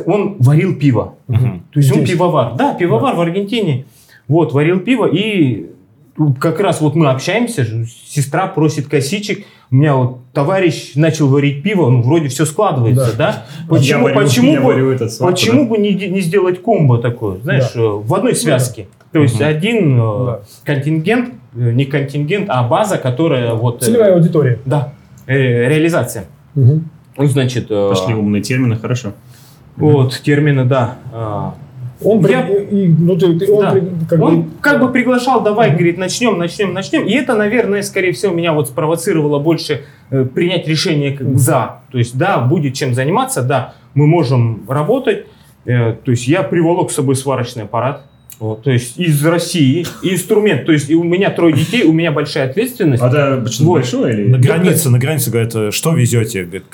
он варил пиво. Мгм. То есть он Здесь? пивовар. Да, пивовар в Аргентине. Вот, варил пиво. И как раз вот мы общаемся, сестра просит косичек. У меня вот товарищ начал варить пиво, ну, вроде все складывается, да? Я Почему, варю- почему, я бы, варю этот сварку, почему бы не, не сделать комбо такое, знаешь, э, в одной связке? То есть Мгм. один э, Да. контингент, э, не контингент, а база, которая вот... Целевая аудитория. да, э, реализация. Ну, значит, да. Пошли умные термины, хорошо. вот термины, да. Он, при- Я- и- ну, ты- ты- он Да. при- как Он бы- как бы приглашал, давай, говорит, начнем, начнем, начнем. И это, наверное, скорее всего, меня вот спровоцировало больше э, принять решение как за. То есть, да, будет чем заниматься, да, мы можем работать. Э, то есть, я приволок с собой сварочный аппарат. Вот, то есть, из России инструмент. То есть, и у меня трое детей, у меня большая ответственность. А это что-то Вот. большое или... На границе, на границе, говорят, э, что везете? Говорит,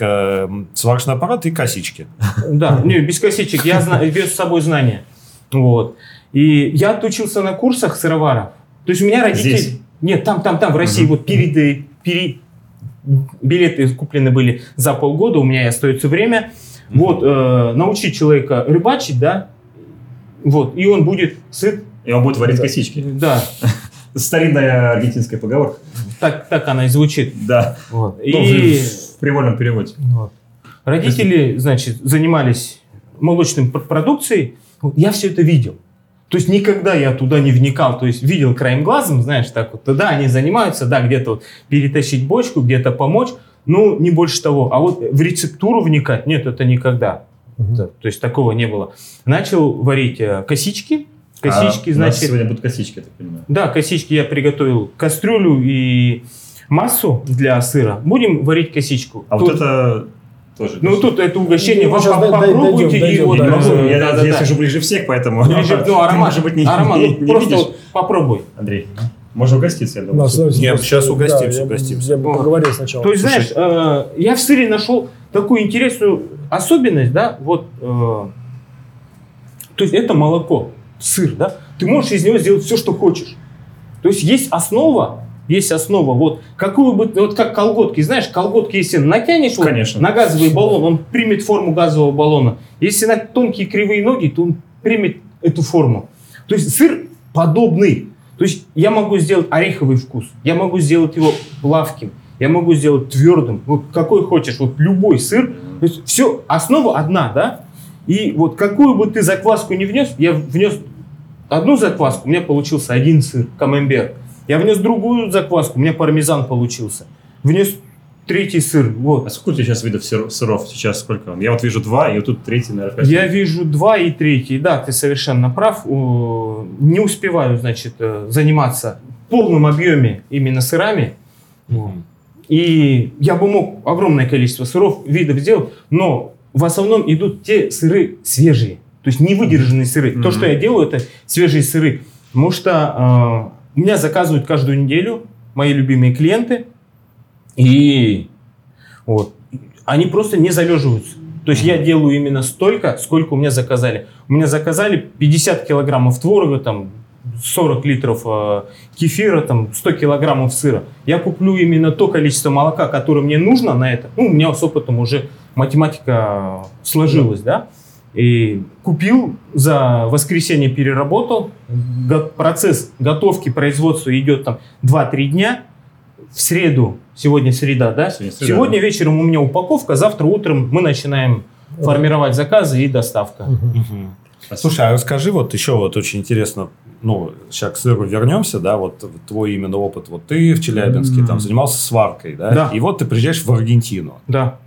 сварочный аппарат и косички. Да, не, без косичек. Я вез с собой знания. Вот. И я отучился на курсах сыроваров. То есть у меня родители... Здесь? Нет, там, там, там, в России. Мгм. Вот перед, э, пере- билеты куплены были за полгода, у меня и остается время. Вот, э, научить человека рыбачить, да, вот, и он будет сыт, И он будет варить Да. косички. да, Старинная аргентинская поговорка. так, так она и звучит. Да. Вот. Ну, И в, привольном переводе. Вот. Родители, значит, занимались молочной пр- продукцией. Вот Я все это видел. То есть никогда я туда не вникал. То есть видел краем глазом, знаешь, так вот. Да, они занимаются, да, где-то вот перетащить бочку, где-то помочь. Ну, не больше того. А вот в рецептуру вникать, нет, это никогда. Да, то есть такого не было. Начал варить э, косички. Косички, А, значит... сегодня будут косички, я так понимаю. Да, косички я приготовил кастрюлю и массу для сыра. Будем варить косичку. А Тут- вот это тоже... ну, тут это угощение, Ну, вам сейчас попробуйте дойдем, и вот... я, я да, сижу ближе всех, поэтому... Ближе, ну, аромат, может быть, не, аромат, не- ну, не просто видишь. попробуй. Андрей, можно угоститься, я думаю. давайте Нет, сейчас угостимся, да, я- угостимся. Я Вот. поговорил сначала. То есть, Слушай. знаешь, э, я в сыре нашел такую интересную особенность, да, вот, э, то есть это молоко, сыр, да, ты можешь из него сделать все, что хочешь. То есть есть основа, есть основа, вот, какую бы, вот как колготки, знаешь, колготки, если натянешь вот Конечно. на газовый баллон, он примет форму газового баллона. Если на тонкие кривые ноги, то он примет эту форму. То есть сыр подобный. То есть я могу сделать ореховый вкус, я могу сделать его плавким, я могу сделать твердым, вот какой хочешь, вот любой сыр. То есть все, основа одна, да? И вот какую бы ты закваску не внес, я внес одну закваску, у меня получился один сыр, камембер. Я внес другую закваску, у меня пармезан получился. Внес третий сыр, вот. А сколько у тебя сейчас видов сыр- сыров? Сейчас сколько? Я вот вижу два, и вот тут третий, наверное, Я вижу два и третий. Да, ты совершенно прав. Не успеваю, значит, э, заниматься в полном объеме именно сырами. И я бы мог огромное количество сыров, видов сделать, но в основном идут те сыры свежие. То есть не выдержанные сыры. То, что я делаю, это свежие сыры. Потому что э, меня заказывают каждую неделю мои любимые клиенты. И вот, они просто не залеживаются. То есть я делаю именно столько, сколько у меня заказали. У меня заказали 50 килограммов творога, там 40 литров э, кефира, там 100 килограммов сыра. Я куплю именно то количество молока, которое мне нужно на это. Ну, у меня с опытом уже математика сложилась, да. И купил, за воскресенье переработал. Го- процесс готовки производства идет там 2-3 дня. В среду, сегодня среда, да? Сегодня среда, Сегодня вечером у меня упаковка, завтра утром мы начинаем формировать заказы и доставка. Мгм. Слушай, а расскажи, вот еще вот очень интересно, ну, сейчас к сыру вернемся, да, вот твой именно опыт, вот ты в Челябинске там занимался сваркой, да, Да. и вот ты приезжаешь в Аргентину Да.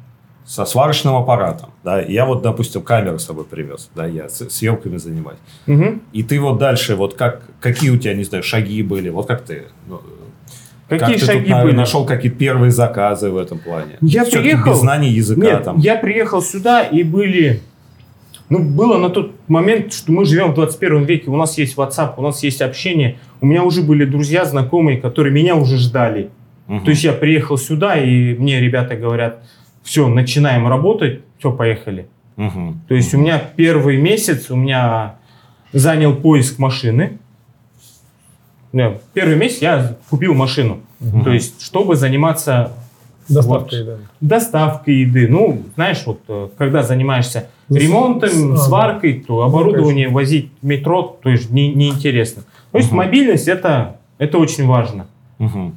Со сварочным аппаратом, да, я вот, допустим, камеру с собой привез, да, я с- съемками занимаюсь, Мгм. и ты вот дальше, вот как, какие у тебя, не знаю, шаги были, вот как ты, ну, Какие как ты шаги тут были? нашел какие-то первые заказы в этом плане? Я Всё-таки приехал- без знаний языка Нет, там. я приехал сюда и были... Ну, было на тот момент, что мы живем в 21 веке, у нас есть WhatsApp, у нас есть общение. У меня уже были друзья, знакомые, которые меня уже ждали. Мгм. То есть я приехал сюда, и мне ребята говорят, все, начинаем работать, все, поехали. Мгм. То есть у меня первый месяц, у меня занял поиск машины. Первый месяц я купил машину. Мгм. То есть, чтобы заниматься Доставкой, да. доставкой еды. Ну, знаешь, вот э, когда занимаешься Ну, ремонтом, а, сваркой, то Ну, оборудование возить в метро, то есть не, неинтересно. То есть Мгм. мобильность это, это очень важно. Мгм.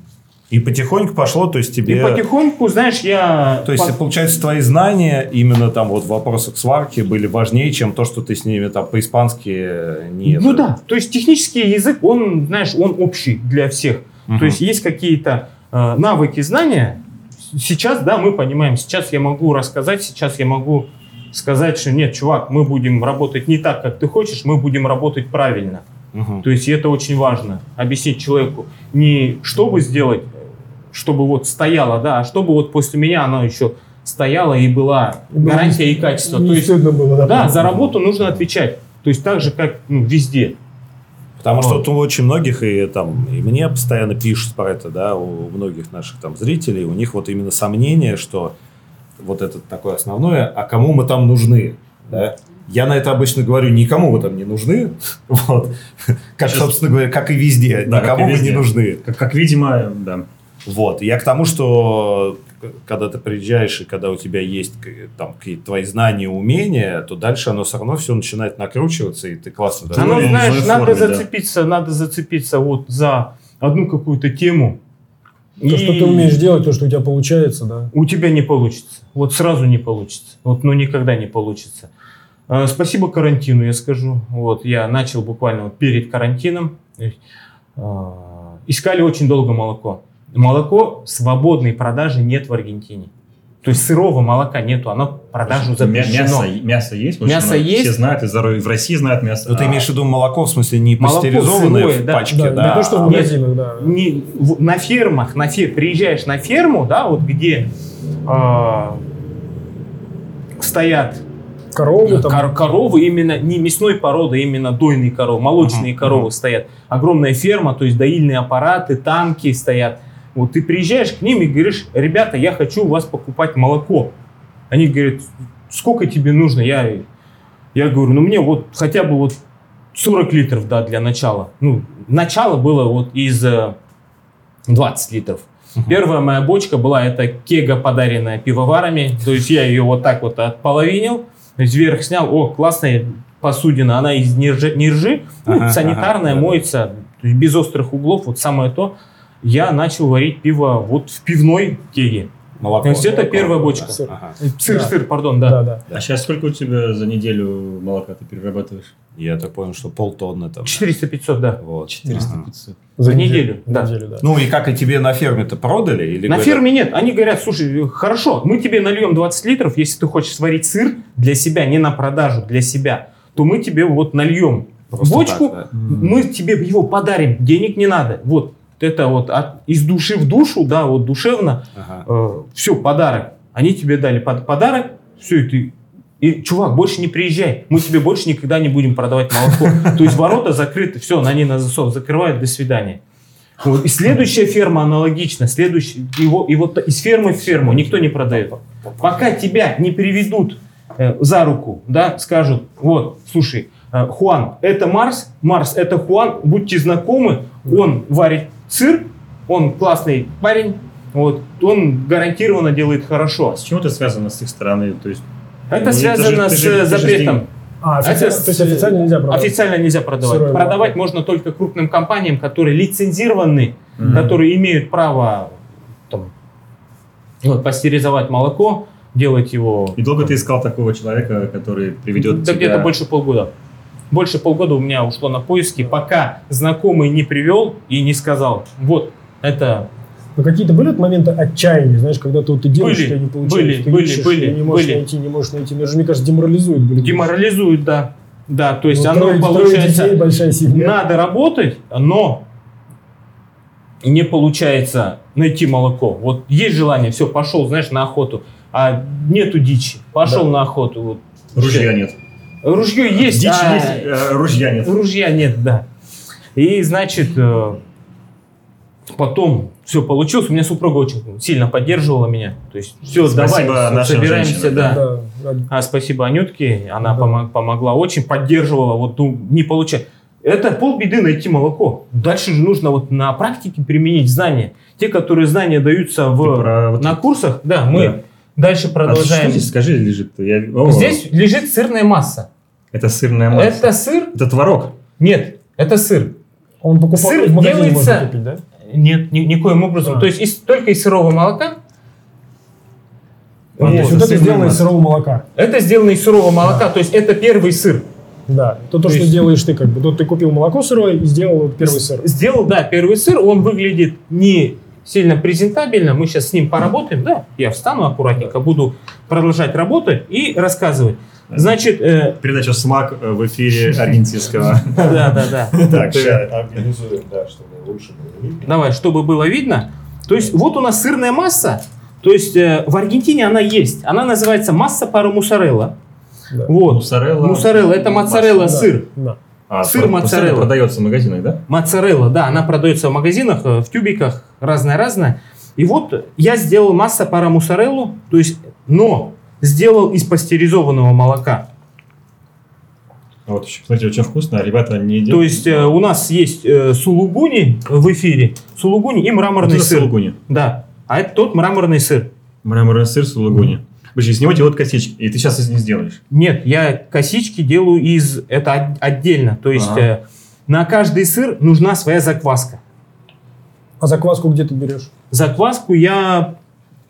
И потихоньку пошло, то есть тебе... И потихоньку, знаешь, я... То есть, по- получается, твои знания именно там вот в вопросах сварки были важнее, чем то, что ты с ними там по-испански э, не... Ну это- да, то есть технический язык, он, знаешь, он общий для всех. Мгм. То есть есть какие-то э, навыки, знания. Сейчас, да, мы понимаем, сейчас я могу рассказать, сейчас я могу сказать, что нет, чувак, мы будем работать не так, как ты хочешь, мы будем работать правильно. Мгм. То есть это очень важно, объяснить человеку не чтобы сделать, чтобы вот стояло, да, а чтобы вот после меня оно еще стояло и была гарантия и качество. Не То есть, было, да. да, за работу нужно отвечать. То есть так же, как ну, везде. Потому что Вот. вот у очень многих, и там, и мне постоянно пишут про это, да, у многих наших там зрителей, у них вот именно сомнение, что вот это такое основное, а кому мы там нужны, да? Я на это обычно говорю, никому вы там не нужны, вот, как, Сейчас- собственно говоря, как и везде, Да, никому и вы не везде. нужны. Как, как видимо, да. Вот. Я к тому, что когда ты приезжаешь, и когда у тебя есть там какие-то твои знания, умения, то дальше оно все равно все начинает накручиваться, и ты классно Да, ну, знаешь, надо форме, да. зацепиться, надо зацепиться вот за одну какую-то тему. То, что И ты умеешь делать, то, что у тебя получается, да. У тебя не получится. Вот сразу не получится. Вот, ну, никогда не получится. Э, Спасибо карантину, я скажу. Вот, я начал буквально вот перед карантином. Э, Искали очень долго молоко. Молоко свободной продажи нет в Аргентине. То есть сырого молока нету, оно продажу запрещено. Мясо, мясо есть? Мясо много. есть. Все знают, и. В России знают мясо. Ну, ты А имеешь в виду молоко, в смысле, не Молоко пастеризованное сырое, в да. пачке, Да, да? не то, что в магазинах, да. не, в- на фермах, на фер, приезжаешь на ферму, да, вот где э, стоят Коровы там. кор- коровы именно не мясной породы, а именно дойные коровы, молочные Мгм, коровы мгм. стоят. Огромная ферма, то есть доильные аппараты, танки стоят. Вот ты приезжаешь к ним и говоришь, ребята, я хочу у вас покупать молоко. Они говорят, сколько тебе нужно? Я, я говорю, ну мне вот хотя бы вот 40 литров, да, для начала. Ну, начало было вот из э, 20 литров. Мгм. Первая моя бочка была, это кега, подаренная пивоварами. То есть я ее вот так вот отполовинил, то есть вверх снял. О, классная посудина, она из нержи, нержи, ну, Ага, санитарная, ага, да. моется, есть без острых углов, вот самое то. Я начал варить пиво вот в пивной кеге. Молоко. То есть это молоко, первая да. бочка. Сыр. Ага. Сыр, Да. сыр, пардон, да. Да, да. А сейчас сколько у тебя за неделю молока ты перерабатываешь? Я так понял, что полтонны там. 400-500, да. Вот. 400 Ага. 500. За неделю, да. неделю, да. Ну и как и тебе на ферме-то продали? Или На говорят, ферме нет. Они говорят, слушай, хорошо, мы тебе нальем 20 литров, если ты хочешь сварить сыр для себя, не на продажу, для себя, то мы тебе вот нальем просто бочку, так, да? мы тебе его подарим, денег не надо. Вот это вот от- из души в душу, да, вот душевно, Ага. все, подарок. Они тебе дали под подарок, все, и ты... И, чувак, больше не приезжай, мы тебе больше никогда не будем продавать молоко. То есть ворота закрыты, все, на ней на засов закрывают, до свидания. Вот. И следующая ферма аналогично, следующий, его, и вот из фермы в ферму никто не продает. Пока тебя не приведут э, за руку, да, скажут, вот, слушай, э, Хуан, это Марс, Марс, это Хуан, будьте знакомы, он варит сыр, он классный парень, вот, он гарантированно делает хорошо. С чего это связано с их стороны? То есть, Это Ну, связано же- с же- запретом. деньги- А, офици- Это то есть официально нельзя продавать? Официально нельзя продавать. Сырое продавать молоко. можно только крупным компаниям, которые лицензированы, Мгм. которые имеют право там, вот, пастеризовать молоко, делать его... И долго ты искал такого человека, который приведет Да тебя... где-то больше полгода. Больше полгода у меня ушло на поиски, пока знакомый не привел и не сказал, вот, это Но какие-то были вот моменты отчаяния, знаешь, когда ты, вот, ты делаешь, Были, тебя не получается, были, ты были, ищешь, были, и не можешь были. найти, не можешь найти. Даже, мне кажется, деморализует. Были. деморализует, да. Да, то есть Ну, оно трое- трое получается... детей, большая семья. Надо работать, но не получается найти молоко. Вот есть желание, все, пошел, знаешь, на охоту, а нету дичи. Пошел Да. на охоту. Вот. Ружья нет. Ружье есть, Дичь а есть, э, ружья нет. ружья нет, да. И, значит, э, потом все получилось. У меня супруга очень сильно поддерживала меня. То есть, все, Спасибо давай, собираемся, женщинам, да. Да. А спасибо Анютке, она Да. помо- помогла очень, поддерживала, вот ну, не получается. Это полбеды найти молоко. Дальше же нужно вот на практике применить знания. Те, которые знания даются в, про вот- на курсах, да, мы Да. дальше А продолжаем. что здесь, скажи, лежит? Я... О, Здесь лежит сырная масса. Это сырная масса. Это сыр? Это творог. Нет, это сыр. Он покупал Сыр в делается- можно купить, да? Нет, ни- никоим образом. А. То есть из- только из сырого молока. Вот. то То есть вот это сделано из сырого молока. Это сделано из сырого молока, то есть это первый сыр. Да. То, то То что есть- делаешь ты, как бы. Тут ты купил молоко сырое и сделал первый сыр. Сделал, да, первый сыр, он выглядит не сильно презентабельно, мы сейчас с ним поработаем, да, я встану аккуратненько, буду продолжать работать и рассказывать. Значит, э, Передача «Смак» э, в эфире аргентинского. да, да, да. Так, сейчас организуем, да, чтобы лучше было видно. Давай, чтобы было видно. То есть вот у нас сырная масса, то есть э, в Аргентине она есть, она называется масса пару муссарелла. Да. Вот. Муссарелла. Муссарелла, это моцарелла сыр. Да. А, Сыр моцарелла. продается в магазинах, да? Моцарелла, да, она продается в магазинах, э, в тюбиках, разная-разная. И вот я сделал масса пара муссареллу, то есть, но сделал из пастеризованного молока. Вот, еще, смотрите, очень вкусно. Ребята не едят. То есть э, у нас есть э, сулугуни в эфире, сулугуни и Вот мраморный это сыр. сулугуни. Да, а это тот мраморный сыр. Мраморный сыр сулугуни. Подожди, из него делают косички, и ты сейчас из них сделаешь. Нет, я косички делаю из это от- отдельно. То есть Ага. э, на каждый сыр нужна своя закваска. А закваску где ты берешь? Закваску я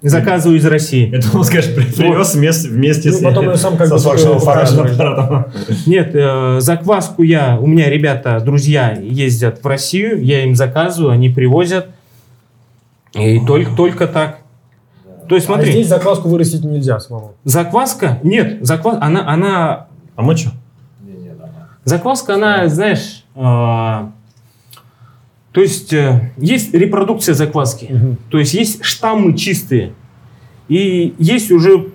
заказываю из России. Это он, скажешь, при- привез вместе, вместе Ну, с, потом я сам как со такой аппаратом. Нет, э, закваску я, у меня ребята, друзья ездят в Россию, я им заказываю, они привозят. И только, только так. То есть А смотри, здесь закваску вырастить нельзя самому. закваска, нет, заквас, она, она, А мы что? Закваска, она, знаешь, э, то есть э, есть репродукция закваски, Мгм. то есть есть штаммы чистые, и есть уже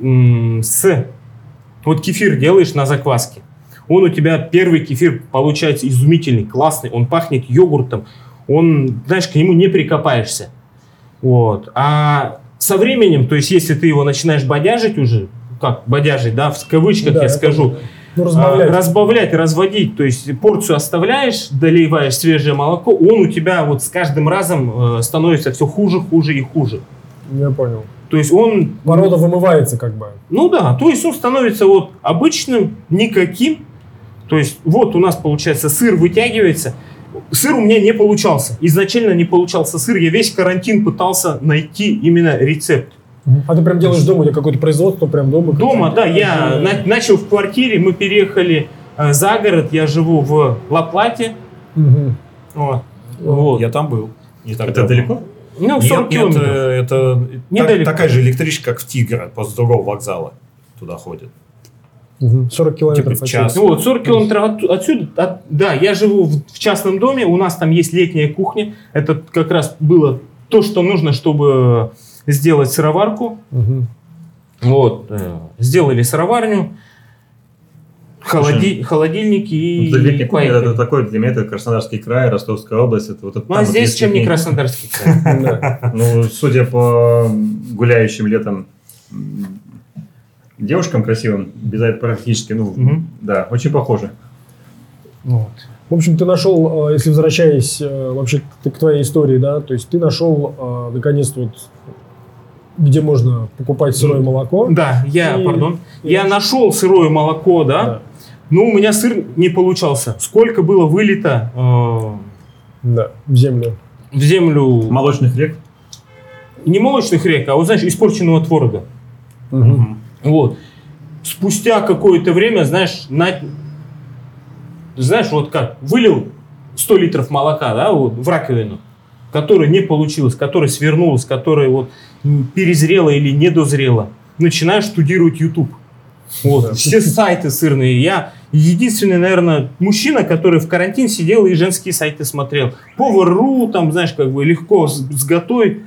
м, с, вот кефир делаешь на закваске, он у тебя первый кефир получается изумительный, классный, он пахнет йогуртом, он, знаешь, к нему не прикопаешься. Вот. А со временем, то есть если ты его начинаешь бодяжить уже, как бодяжить, да, в кавычках Да, я скажу, Ну, а, разбавлять. разбавлять, разводить, то есть порцию оставляешь, доливаешь свежее молоко, он у тебя вот с каждым разом э, становится все хуже, хуже и хуже. Я понял. То есть он, Порода вымывается как бы. ну да, то есть он становится вот обычным, никаким. То есть вот у нас получается сыр вытягивается. Сыр у меня не получался. Изначально не получался сыр. Я весь карантин пытался найти именно рецепт. А ты прям делаешь дома, у тебя какое-то производство прям дома? Дома, да, я на- начал в квартире, мы переехали э, за город, я живу в Ла-Плате. мгм. Вот. Вот. Я там был. Не так Это давно. далеко? Ну, 40 Нет, километров. это Недалеко. так- такая же электричка, как в Тигра, после другого вокзала туда ходит. Мгм. 40 километров. Типа в час. Ну вот, 40 километров от- отсюда. от- да, я живу в, в частном доме, у нас там есть летняя кухня. Это как раз было то, что нужно, чтобы сделать сыроварку. Мгм. Вот, э, сделали сыроварню, холоди- холодильники и Ну, кухня, это такой, для меня это Краснодарский край, Ростовская область. Это вот это Ну, а здесь чем не Краснодарский край? Ну, судя по гуляющим летом девушкам красивым, без практически, ну, да, очень похоже. Вот. В общем, ты нашел, э, если возвращаясь э, вообще к, твоей истории, да, то есть ты нашел наконец-то вот где можно покупать сырое молоко. Да, я, И- пардон, я нашел сырое молоко, да, Да. но у меня сыр не получался. Сколько было вылито э, Да, в землю. в землю Молочных рек. не молочных рек, а вот знаешь, испорченного творога. Мгм. Вот. Спустя какое-то время, знаешь, на... знаешь, вот как, вылил 100 литров молока, да, вот, в раковину, которая не получилось, которая свернулась, которая вот перезрела или недозрела. Начинаешь штудировать YouTube. Вот, Да. все сайты сырные. Я единственный, наверное, мужчина, который в карантин сидел и женские сайты смотрел. Повар.ру, там, знаешь, как бы легко с- сготовить.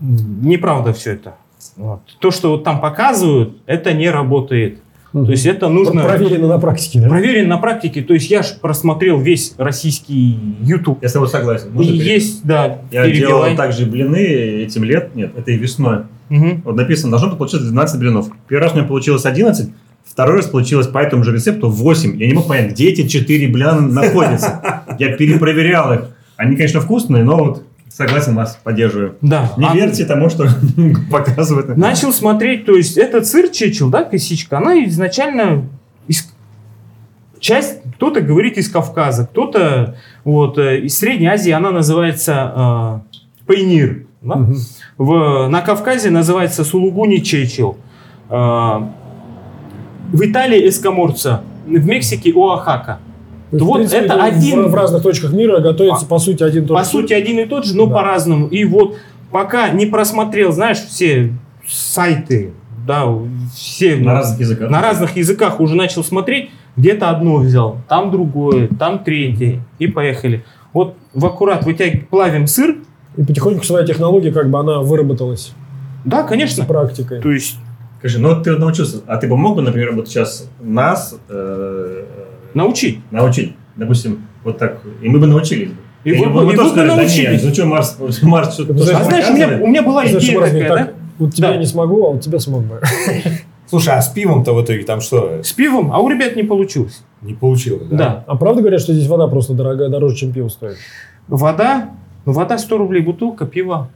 Неправда все это. Вот. То, что вот там показывают, это не работает. То есть это нужно... Проверено на практике, да? Проверен на практике. То есть я ж просмотрел весь российский YouTube. Я с тобой согласен. И Можно перейти? есть, да, Я перебивай. делал также блины этим лет, нет, это и весной. Мгм. Вот написано, должно получиться 12 блинов. Первый раз у меня получилось 11, второй раз получилось по этому же рецепту 8. Я не мог понять, где эти 4 блина находятся. Я перепроверял их. Они, конечно, вкусные, но вот согласен вас, поддерживаю. Да. Не А верьте тому, что показывают. Начал смотреть, то есть этот сыр чечил, да, косичка, она изначально из... часть, кто-то говорит из Кавказа, кто-то вот э, из Средней Азии, она называется э, пайнир. да. В, на Кавказе называется сулугуни чечил. Э, в Италии эскаморца, в Мексике оахака. То Вот принципе, это в- один- В, разных точках мира готовится, по сути, один и тот По же сыр. сути, один и тот же, но Да. по-разному. И вот пока не просмотрел, знаешь, все сайты, да, все На разных языках. на разных языках уже начал смотреть, где-то одно взял, там другое, там третье, и поехали. Вот в аккурат вытягиваем, плавим сыр, И потихоньку своя технология, как бы, она выработалась да, с конечно. практикой. То есть Скажи, ну вот ты научился, а ты бы мог бы, например, вот сейчас нас э, научить. научить, допустим, вот так, и мы бы научились. бы. И Или вы бы- мы и тоже вы бы да научились. нет, ну что, Марс, Марс что-то А знаешь, у меня, у меня была идея такая, так, да? Вот тебя Да. я не смогу, а вот тебя смог бы. Слушай, а с пивом-то в итоге там что? С пивом, а у ребят не получилось. Не получилось, да? Да. А правда говорят, что здесь вода просто дорогая, дороже, чем пиво стоит? Вода, ну вода 100 рублей бутылка, пиво.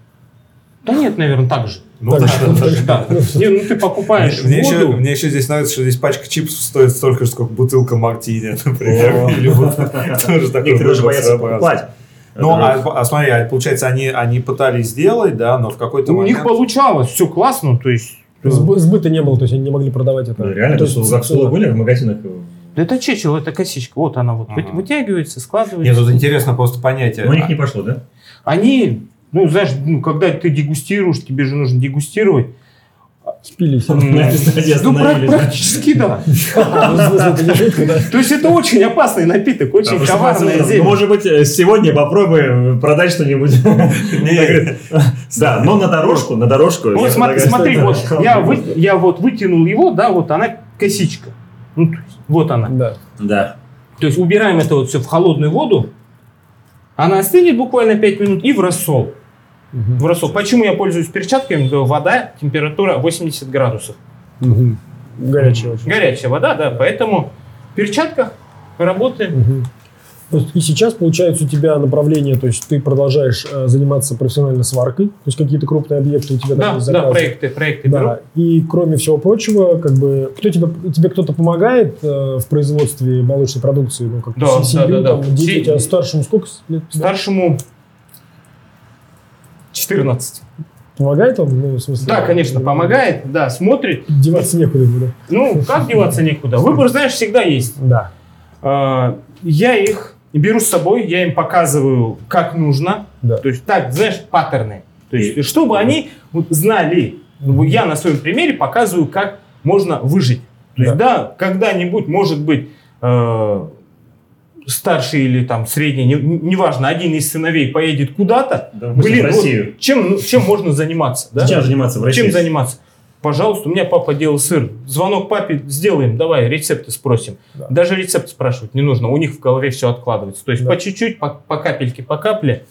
Да нет, наверное, так же. Ну, да, да, да. Да. Не, ну ты покупаешь Мне, еще, мне еще здесь нравится, что здесь пачка чипсов стоит столько же, сколько бутылка мартини, например. О. Или вот тоже такой Некоторые выбор боятся покупать. Ну, а, а смотри, а получается, они, они пытались сделать, да, но в какой-то У них момент... получалось, все классно, то есть... Сбы- Сбыта не было, то есть они не могли продавать это. Ну, Реально, то то есть, были в магазинах. Это чечил, это косичка, вот она вот Ага. вытягивается, складывается. Нет, тут интересно просто понятие. Но у них не пошло, да? Они, ну знаешь, ну, когда ты дегустируешь, тебе же нужно дегустировать. Спились. Ну, да? практически да. Ну? То есть это очень опасный напиток, очень Просто коварное ну, может быть, э, сегодня попробуем продать что-нибудь. Да, но на дорожку, на дорожку. Вот смотри, вот я, вот вытянул его, да, вот она косичка. Ну, вот она. Да. Да. То есть убираем это вот все в холодную воду, она остынет буквально 5 минут и в рассол. Мгм. В рассол. Почему я пользуюсь перчатками? Да, Вода, температура 80 градусов. Мгм. Горячая очень. Горячая вода, да, поэтому в перчатках работаем. То есть и сейчас, получается, у тебя направление, то есть ты продолжаешь э, заниматься профессиональной сваркой, то есть какие-то крупные объекты у тебя там Да, есть да, заказы. проекты, проекты беру. Да, и кроме всего прочего, как бы, кто тебе, тебе кто-то помогает э, в производстве молочной продукции? Ну, как Да, се- да, семью, да, да. там, дети, Все- у тебя старшему сколько лет? Старшему 14. Помогает он? Ну, в смысле, Да, конечно, помогает, да, смотрит. Деваться некуда да? Ну, как деваться некуда. Выбор, знаешь, всегда есть. Да. А, Я их беру с собой, я им показываю, как нужно. Да. То есть, так, знаешь, паттерны. То есть, чтобы они вот знали. Ну, Я на своем примере показываю, как можно выжить. То есть, да, когда-нибудь, может быть, э, старший или там средний, не- неважно, один из сыновей поедет куда-то, Да, блин, в вот Россию. чем, ну, чем можно заниматься? Да? Чем заниматься в России? Чем заниматься? Пожалуйста, у меня папа делал сыр. Звонок папе сделаем, давай рецепты спросим. Да. Даже рецепт спрашивать не нужно, у них в голове все откладывается. То есть Да. по чуть-чуть, по, по капельке, по капле.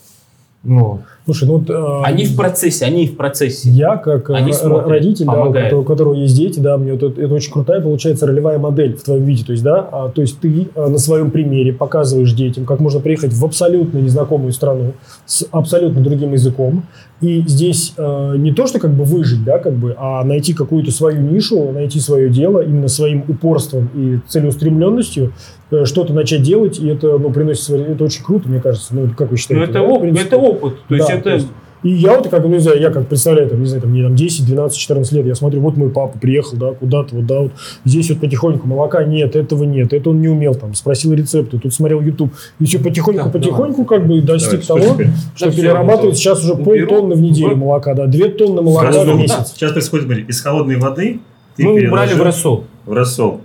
Вот. Слушай, ну э, Они в процессе, они в процессе. Я, как э, Они смотрят, родитель, да, у помогают. которого, у которого есть дети, да, мне вот это, это очень крутая получается ролевая модель в твоем виде. То есть, да, а, то есть ты а, на своем примере показываешь детям, как можно приехать в абсолютно незнакомую страну с абсолютно другим языком. И здесь э, не то, что как бы выжить, да, как бы, а найти какую-то свою нишу, найти свое дело именно своим упорством и целеустремленностью э, что-то начать делать, и это, ну, приносит это очень круто, мне кажется. Ну, как вы Ну, считаете? это, да, оп- это опыт. То есть Да, это... есть И я вот как, ну, не знаю, я как представляю, там, не знаю, там, мне там 10, 12, 14 лет, я смотрю, вот мой папа приехал, да, куда-то, вот, да, вот, здесь вот потихоньку молока нет, этого нет, это он не умел, там, спросил рецепты, тут смотрел YouTube, и все потихоньку, Да, потихоньку, как бы, достиг Давай, что того, теперь? что Да, перерабатывает вот, сейчас уже полтонны в неделю вот. молока, да, 2 тонны молока Рассол. в месяц. Сейчас происходит, смотри, из холодной воды ты Мы переложил брали в рассол. в рассол.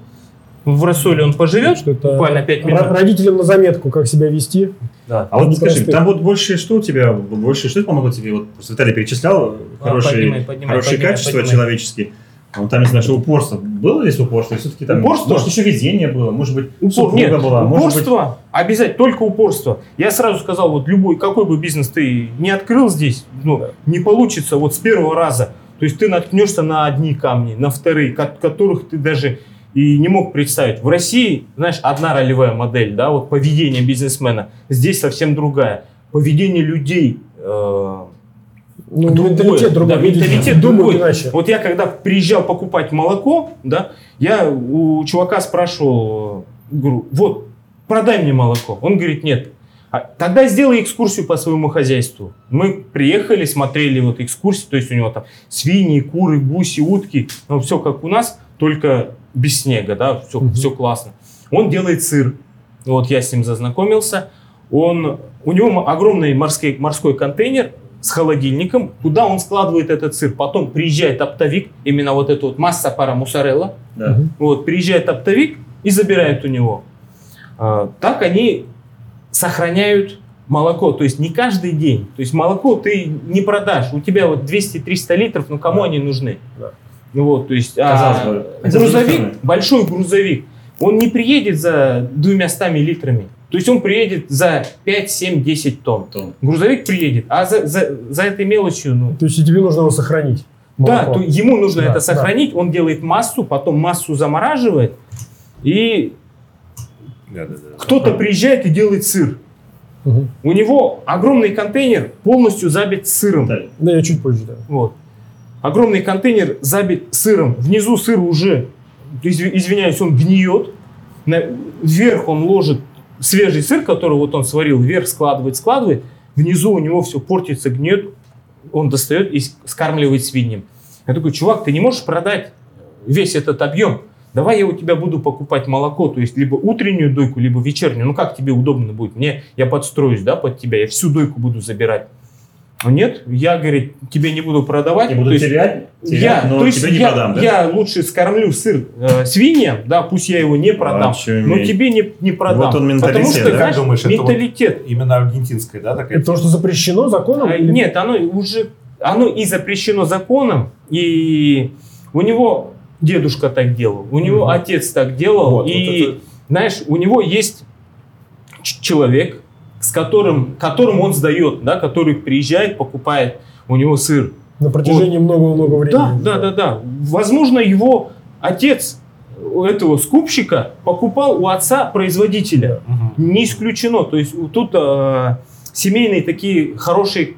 В рассоле он поживет Что это буквально 5 ро- минут. родителям на заметку, как себя вести. Да. А вот Не скажи, там вот больше что у тебя, больше что помогло тебе? Вот просто Виталий перечислял А, хорошие, поднимай, поднимай, хорошие поднимай, качества поднимай. человеческие. А вот там, не знаю, что упорство. Было здесь упорство? Все-таки там, Упорство? может, еще везение было, может быть, Упор- Нет, была, может быть... упорство, обязательно, только упорство. Я сразу сказал, вот любой, какой бы бизнес ты не открыл здесь, ну, не получится вот с первого раза. То есть ты наткнешься на одни камни, на вторые, ко- которых ты даже и не мог представить. В России, знаешь, одна ролевая модель, да, вот поведение бизнесмена. Здесь совсем другая. Поведение людей, э, Ну, Другое, менталитет другой. да, менталитет другой. иначе. Вот я когда приезжал покупать молоко, да, я у чувака спрашивал, говорю, вот, продай мне молоко. Он говорит, нет. «А Тогда сделай экскурсию по своему хозяйству. Мы приехали, смотрели вот экскурсию, то есть у него там свиньи, куры, гуси, утки, ну, все как у нас, только без снега, да, все, Мгм. все классно. Он делает сыр. Вот я с ним зазнакомился. Он, у него огромный морской, морской контейнер с холодильником, куда он складывает этот сыр. Потом приезжает оптовик, именно вот эта вот масса пара муссарелла. Да. Вот, приезжает оптовик и забирает у него. А, так они сохраняют молоко. То есть не каждый день. То есть молоко ты не продашь. У тебя вот 200-300 литров, ну кому Да. они нужны? Да. Ну вот, то есть а, Казалось бы. Грузовик, большой грузовик, он не приедет за двумя стами литрами. То есть он приедет за 5, 7, 10 тонн. Тонн. Грузовик приедет, а за, за, за этой мелочью, ну, То есть и тебе нужно его сохранить. да, молоко. то ему нужно Да, это да. сохранить, он делает массу, потом массу замораживает, и Да-да-да. кто-то приезжает и делает сыр. Мгм. У него огромный контейнер полностью забит сыром. Виталий, Да, я чуть позже, да. Вот. Огромный контейнер забит сыром. Внизу сыр уже, изв- извиняюсь, он гниет. Вверх он ложит свежий сыр, который вот он сварил, вверх складывает, складывает. Внизу у него все портится, гниет. Он достает и скармливает свиньям. Я такой, чувак, ты не можешь продать весь этот объем. Давай я у тебя буду покупать молоко, то есть либо утреннюю дойку, либо вечернюю. Ну как тебе удобно будет? Мне я подстроюсь, да, под тебя, я всю дойку буду забирать. А Нет, я, говорит, тебе не буду продавать. я буду То есть терять, терять, я, но то есть тебе не я, продам, да? я лучше скормлю сыр э, свиньям, да, пусть я его не продам, Вообще но умеет. тебе не, не продам. Вот он Потому менталитет, что, да? Как думаешь, это вот- менталитет. Именно аргентинская, да, такая? Это то, что запрещено законом? А, или- Нет, оно уже, оно и запрещено законом, и у него дедушка так делал, у него Мгм. отец так делал, Вот, и вот это- знаешь, у него есть человек, которым, которым он сдает, да, который приезжает, покупает у него сыр. На протяжении много-много времени. Да, да, да, да. Возможно, его отец этого скупщика покупал у отца производителя. Мгм. Не исключено. То есть тут э, семейные такие хорошие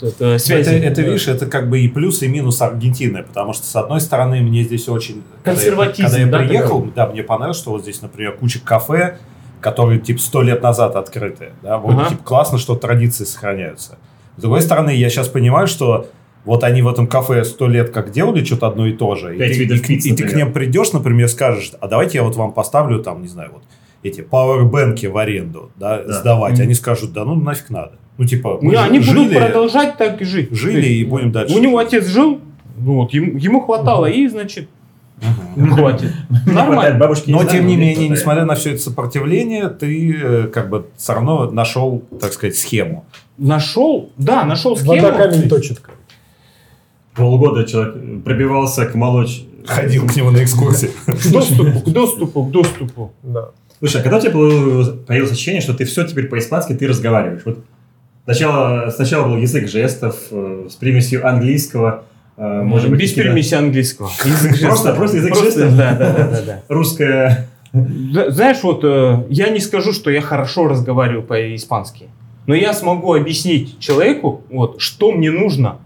это, связи. Это, это, видишь, это как бы и плюс, и минус Аргентины, потому что, с одной стороны, мне здесь очень... Консерватизм, Когда я, да, когда я приехал, да, мне понравилось, что вот здесь, например, куча кафе, которые, типа, сто лет назад открыты, да, вот, Ага. типа, классно, что традиции сохраняются. С другой стороны, я сейчас понимаю, что вот они в этом кафе сто лет как делали что-то одно и то же, и, Пять видов и- пиццы, и ты к ним придешь, например, скажешь, а давайте я вот вам поставлю там, не знаю, вот эти пауэрбэнки в аренду, да, Да. сдавать. Мгм. Они скажут, да ну нафиг надо. Ну, типа, мы Не, жи- они будут жили, продолжать так и жить. жили есть и будем дальше. У него отец жил, ну вот, ему, ему хватало, и, значит, Хватит. Хватает Нормально. бабушки Но, тем не менее, несмотря на все это сопротивление, ты э, как бы все равно нашел, так сказать, схему. Нашел, да, нашел схему. Вода камень точит. Полгода человек пробивался к молочь. Ходил к нему на экскурсии. К доступу, к доступу, к доступу. Да. Слушай, а когда у тебя появилось ощущение, что ты все теперь по-испански ты разговариваешь? Вот сначала, сначала был язык жестов э, с примесью английского, может быть, Без перемеси английского. Просто- просто язык Просто, жестов? Да, да, да, да. Да, Знаешь, вот э, я не скажу, что я хорошо разговариваю по-испански, но я смогу объяснить человеку, вот, что мне нужно.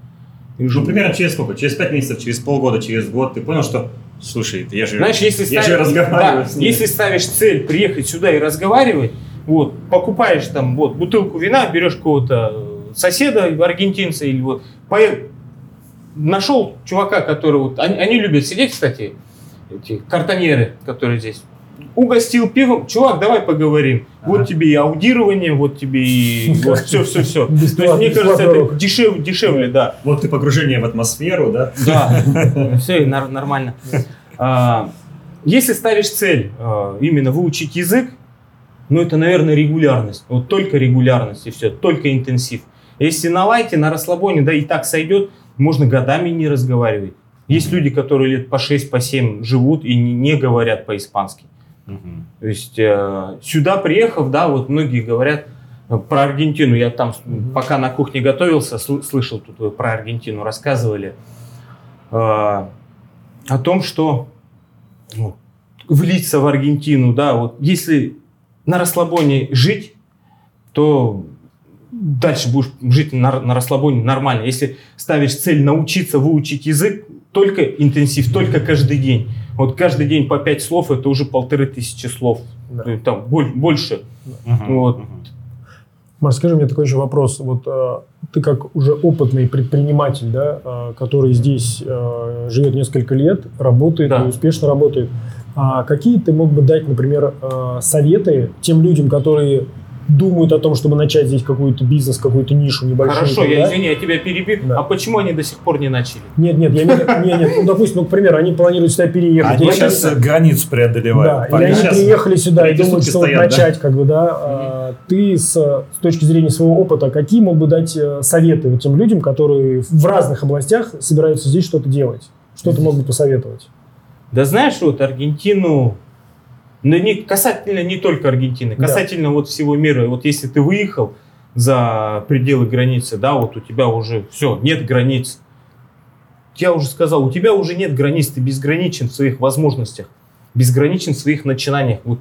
Ну, примерно через сколько? Через пять месяцев, через полгода, через год ты понял, что, слушай, я же, Знаешь, если, я ставишь, же разговариваю да, с ней. если ставишь цель приехать сюда и разговаривать, вот, покупаешь там вот, бутылку вина, берешь какого-то э, соседа, аргентинца, или вот, пое- нашел чувака, который вот, они, они любят сидеть, кстати, эти картонеры, которые здесь, угостил пивом, чувак, давай поговорим. Ага. Вот тебе и аудирование, вот тебе и вот все, все, все. То есть, мне кажется, это дешев, дешевле, да. Вот ты погружение в атмосферу, да? Да, все нормально. А, Если ставишь цель а, именно выучить язык, ну это, наверное, регулярность. Вот только регулярность и все, только интенсив. Если на лайте, на расслабоне, да и так сойдет, можно годами не разговаривать. Есть люди, которые лет по 6, по 7 живут и не, говорят по-испански. То есть э, сюда приехав, да, вот многие говорят э, про Аргентину. Я там, с- пока на кухне готовился, сл- слышал тут вы про Аргентину, рассказывали э, о том, что ну, влиться в Аргентину, да, вот если на расслабоне жить, то дальше будешь жить на, на расслабоне нормально. Если ставишь цель научиться выучить язык, только интенсив, только каждый день. Вот каждый день по пять слов, это уже полторы тысячи слов. Да. Там боль- больше. Вот. Маш, скажи мне такой еще вопрос. Вот э, ты как уже опытный предприниматель, да, э, который здесь э, живет несколько лет, работает Да. и успешно работает, а какие ты мог бы дать, например, э, советы тем людям, которые думают о том, чтобы начать здесь какой-то бизнес, какую-то нишу небольшую? Хорошо, да? я извини, я тебя перебил. Да. А почему они до сих пор не начали? Нет, нет, я виду- нет, нет, ну, допустим, ну, к примеру, они планируют сюда переехать. Они сейчас они- границу Да, преодолевают. или они приехали сюда и думают, что вот стоят, да? начать, как бы, да. а, Ты с, с точки зрения своего опыта, какие мог бы дать э, советы вот тем людям, которые в разных областях собираются здесь что-то делать? Что ты мог бы посоветовать? Да знаешь, вот Аргентину, ну, не, касательно не только Аргентины, Да. касательно вот всего мира. Вот если ты выехал за пределы границы, да, вот у тебя уже все, нет границ. Я уже сказал, у тебя уже нет границ, ты безграничен в своих возможностях, безграничен в своих начинаниях. Вот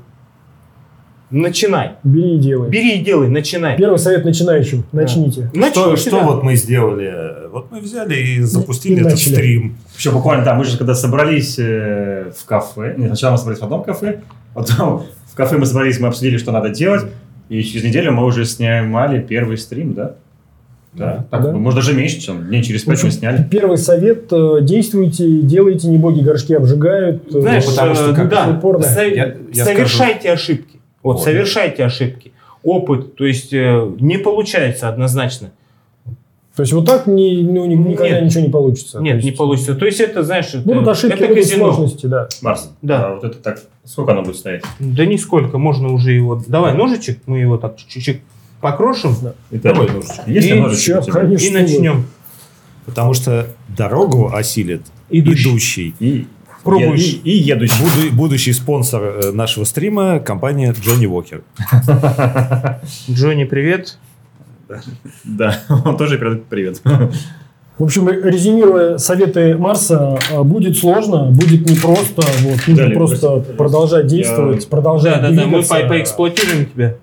начинай. Бери и делай. Бери и делай, начинай. Первый совет начинающим. Начните. Что, Начните, что да. вот мы сделали? Вот мы взяли и запустили и этот начали. стрим. Еще буквально, да, мы же когда собрались э, в кафе, нет, сначала мы собрались в одном кафе, потом в кафе мы собрались, мы обсудили, что надо делать, и через неделю мы уже снимали первый стрим, да? Да. Так, Да. может, даже меньше, чем дней через пять мы сняли. Первый совет. э, Действуйте, делайте, не боги горшки обжигают. э, Знаешь, потому что э, как да, упорно. со- Я- я совершайте ошибки. Вот, Вот. совершайте ошибки. Опыт, то есть э, не получается однозначно. То есть вот так ни- ну, ни- никогда Нет. ничего не получится. Нет, То не есть получится. То есть это, знаешь, это, Будут ошибки, это будут казино. сложности, да. Марс, Да. а вот это так, сколько оно будет стоять? Да нисколько, можно уже его... Давай ножичек, мы его так чуть-чуть покрошим Это, Давай ножичек. Есть И ножичек тебя? конечно, и начнем. Потому что дорогу осилит Идущий. идущий. И, Пробующий. и, и едущий. Буду- будущий спонсор э, нашего стрима компания Джонни Уокер. Джонни, привет. Да, он тоже передает привет. В общем, резюмируя советы Марса, э, будет сложно, будет непросто. Вот, нужно Далее, просто простите, продолжать действовать, Я- продолжать Да, да, да, мы двигаться. по- поэксплуатируем тебя.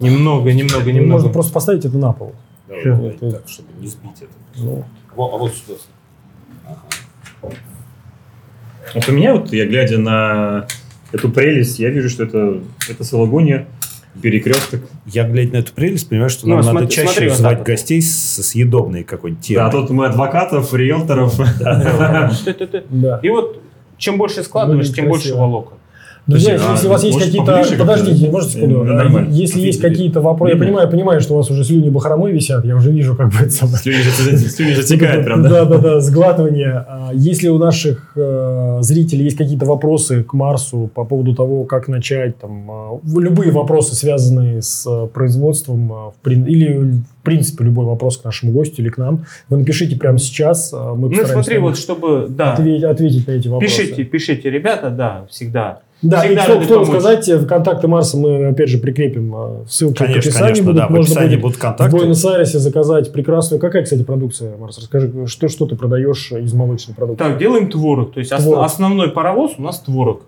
Немного, немного, немного. Можно просто поставить это на пол. Давай, Это- так, чтобы не сбить это. Ну, Во- а вот сюда. Вот у меня, вот я глядя на эту прелесть, я вижу, что это, это Сологуния, перекресток. Я, глядя на эту прелесть, понимаю, что Ну, нам смотри- надо чаще смотри вот звать так вот. гостей с съедобной какой-нибудь темой. Да, тут мы адвокатов, риэлторов. И вот чем больше складываешь, тем больше волокон. Друзья, Подожди, если а у вас есть какие-то... Подождите, можете секунду? Нормально. Если есть какие-то вопросы... Я понимаю, понимаю, что у вас уже слюни бахромой висят. Я уже вижу, как бы это самое... Слюни текают прям, да? Да, да, да, сглатывание. А Если у наших э, зрителей есть какие-то вопросы к Марсу по поводу того, как начать, там, э, любые вопросы, связанные с э, производством, прин- или, в принципе, любой вопрос к нашему гостю или к нам, вы напишите прямо сейчас. Мы Ну, смотри, вот чтобы, да, ответить, ответить на эти вопросы. пишите, пишите, ребята, да, всегда. Да, Всегда и стоит помочь. сказать, э, в контакты Марса мы, опять же, прикрепим э, ссылки в Конечно, описании конечно, будут. да. В Можно описании будет будут в контакты. Буэнос-Айресе заказать прекрасную... Какая, кстати, продукция, Марс? Расскажи, что, что ты продаешь из молочной продукции? Так, делаем творог. То есть ос- Творог. основной паровоз у нас творог.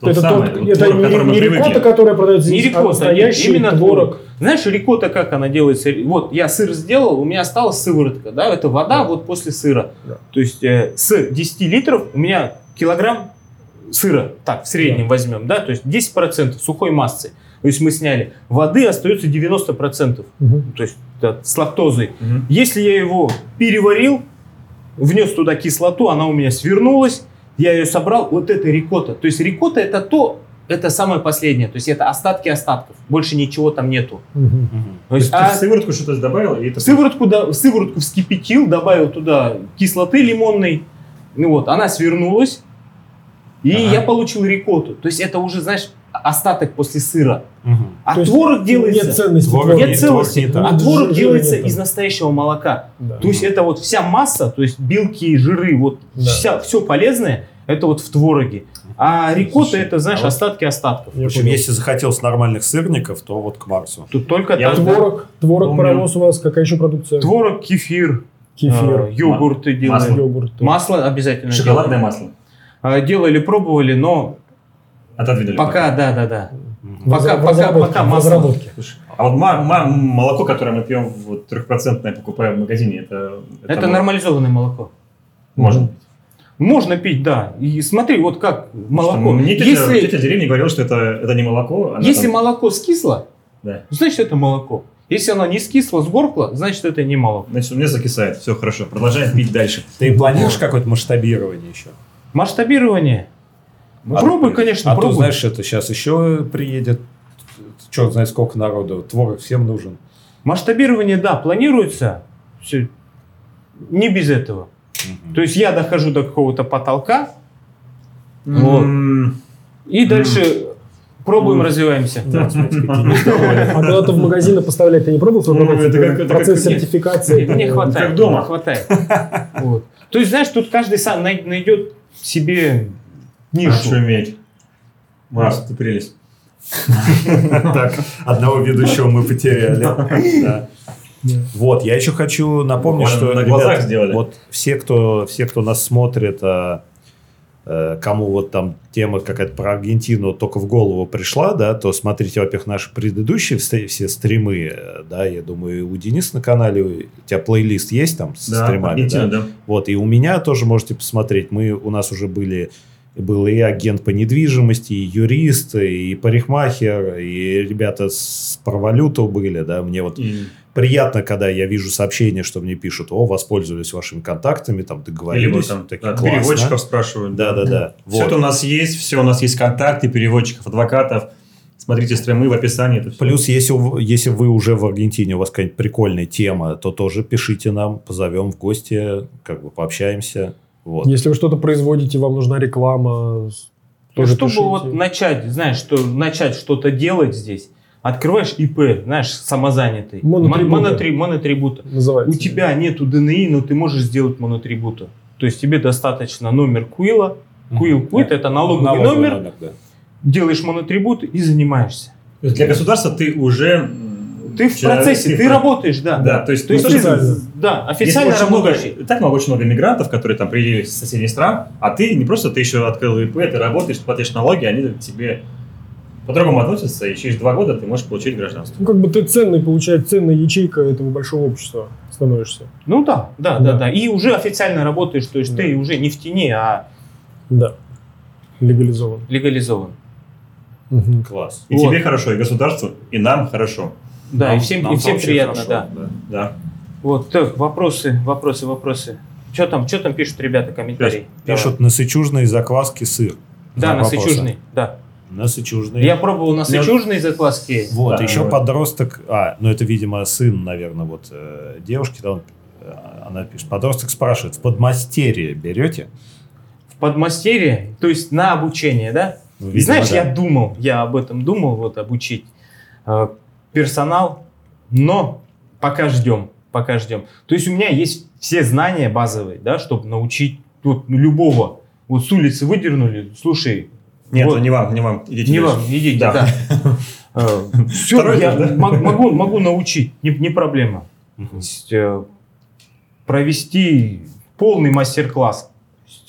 Тот это самый, тот- это творог, не, не рикотта, которая продается Не здесь, а настоящий именно творог. творог. Знаешь, рикотта как она делается? Вот я сыр сделал, у меня осталась сыворотка, да, это вода вот после сыра. Да. То есть э, с 10 литров у меня килограмм сыра, так, в среднем возьмем, да, то есть 10% сухой массы. То есть мы сняли. Воды остается 90%, Мгм. то есть да, с лактозой. Мгм. Если я его переварил, внес туда кислоту, она у меня свернулась, я ее собрал, вот это рикотта. То есть рикотта это то, это самое последнее, то есть это остатки остатков, больше ничего там нету. Мгм. То То есть есть, ты а в сыворотку что-то добавил, и это... сыворотку, да, сыворотку вскипятил, добавил туда кислоты лимонной, ну вот, она свернулась, и Ага. я получил рикотту. То есть это уже, знаешь, остаток после сыра. Мгм. А То творог делается... Нет ценности Творог творога. Нет не- творог не так. а творог делается нет из настоящего молока. Да. То есть это вот вся масса, то есть белки, жиры, вот Да. вся, все полезное, это вот в твороге. А рикотта Слушай, это, знаешь, а вот- остатки остатков. В общем, если захотелось нормальных сырников, то вот к Марсу. Тут только Я так, вот да. Творог, творог, Помню. паровоз у вас, какая еще продукция? Творог, кефир, Кефир, э, йогурты масло. делаем. йогурт. Масло обязательно Шоколадное делаем. масло. А, Делали, пробовали, но Отодвинули. пока, да, да, да. Мгм. Пока- В пока- пока масло. Слушай, а вот молоко, которое мы пьем, вот трехпроцентное покупаем в магазине, это... Это мо- нормализованное молоко. Можно. Можно пить, да. И смотри, вот как молоко. Что, Мне тетя, если тетя в деревне говорила, что это, это не молоко. если там- молоко скисло, Да. значит это молоко. Если оно не скисло, сгоркло, значит это не молоко. Значит, у меня закисает. Все хорошо. Продолжаем пить дальше. Ты планируешь какое-то масштабирование еще? Масштабирование. А пробуй, то- конечно, А то, пробуй. знаешь, это сейчас еще приедет, черт знает сколько народу, творог всем нужен. Масштабирование, да, планируется. Всё. Не без этого. То есть я дохожу до какого-то потолка, Вот. М, и дальше пробуем, М. развиваемся. А когда ты в магазины поставлять, ты не пробовал свой Ну, это это Процесс сертификации. Мне хватает. как дома. Хватает. Вот. То есть, знаешь, тут каждый сам най- найдет себе нишу. иметь. Марс, ты прелесть. Так, одного ведущего мы потеряли. Вот, я еще хочу напомнить, что, на глазах ребят, сделали. вот все, кто, все, кто нас смотрит, а, кому вот там тема какая-то про Аргентину только в голову пришла, да, то смотрите, во-первых, наши предыдущие все, стримы, э, да, я думаю, у Дениса на канале, у тебя плейлист есть там с Да, стримами, Аргентина, да? да. Вот, и у меня тоже можете посмотреть. Мы, у нас уже были, был и агент по недвижимости, и юрист, и парикмахер, и ребята с про валюту были, да, мне вот И- приятно, когда я вижу сообщения, что мне пишут, о, воспользовались вашими контактами, там, Или договорились. вот там такие, да, классно. переводчиков спрашивают. Да-да-да. Все Вот. это у нас есть, все у нас есть контакты переводчиков, адвокатов. Смотрите стримы в описании. Это всё. Плюс, если, если вы уже в Аргентине, у вас какая-нибудь прикольная тема, то тоже пишите нам, позовем в гости, как бы пообщаемся. Вот. Если вы что-то производите, вам нужна реклама, Ну, тоже Чтобы пишите. вот начать, знаешь, что начать что-то делать здесь, открываешь ИП, знаешь, самозанятый. Монотрибута. Мон- монотри- Монотрибута. называется. У тебя нету ДНИ, но ты можешь сделать монотрибута. То есть тебе достаточно номер Куила. Куил Куит это налоговый, Налоговый номер, да. делаешь монотрибут и занимаешься. То есть для государства ты уже... Ты в процессе, ты работаешь, да. Да, то есть, То есть ну, ты- официально. да, официально очень много, так много, очень много мигрантов, которые там приехали из соседних стран, а ты не просто ты еще открыл ИП, ты работаешь, ты платишь налоги, они тебе по-другому относятся, и через два года ты можешь получить гражданство. Ну, как бы ты ценный, получается, ценная ячейка этого большого общества становишься. Ну да, да, да, Да. да. И уже официально работаешь, то есть Да. ты уже не в тени, а Да. Легализован. легализован. Мгм. Класс. И Вот. тебе хорошо, и государству, и нам хорошо. Да, Нам- и всем, нам и всем приятно, хорошо, да. Да. Вот, так, вопросы, вопросы, вопросы. Что там, что там пишут ребята, комментарии? Пишут насычужные закваски сыр. Да, Знак на вопроса. Сычужный, да. На Сычужной. Я пробовал на сычужной закваске. Вот, Да, еще вот. подросток, а, ну это, видимо, сын, наверное, вот э, девушки, да, он, э, она пишет, подросток спрашивает, в подмастерье берете? В подмастерье, то есть на обучение, да? Ну, видимо, знаешь, да. я думал, я об этом думал, вот обучить э, персонал, но пока ждем, пока ждем. То есть у меня есть все знания базовые, да, чтобы научить вот, любого. Вот с улицы выдернули, слушай, Нет, Вот. не вам, не вам. Идите не дальше. вам, идите, Да. да. Все, Второй я могу, могу научить, не, не проблема. Есть, э, провести полный мастер-класс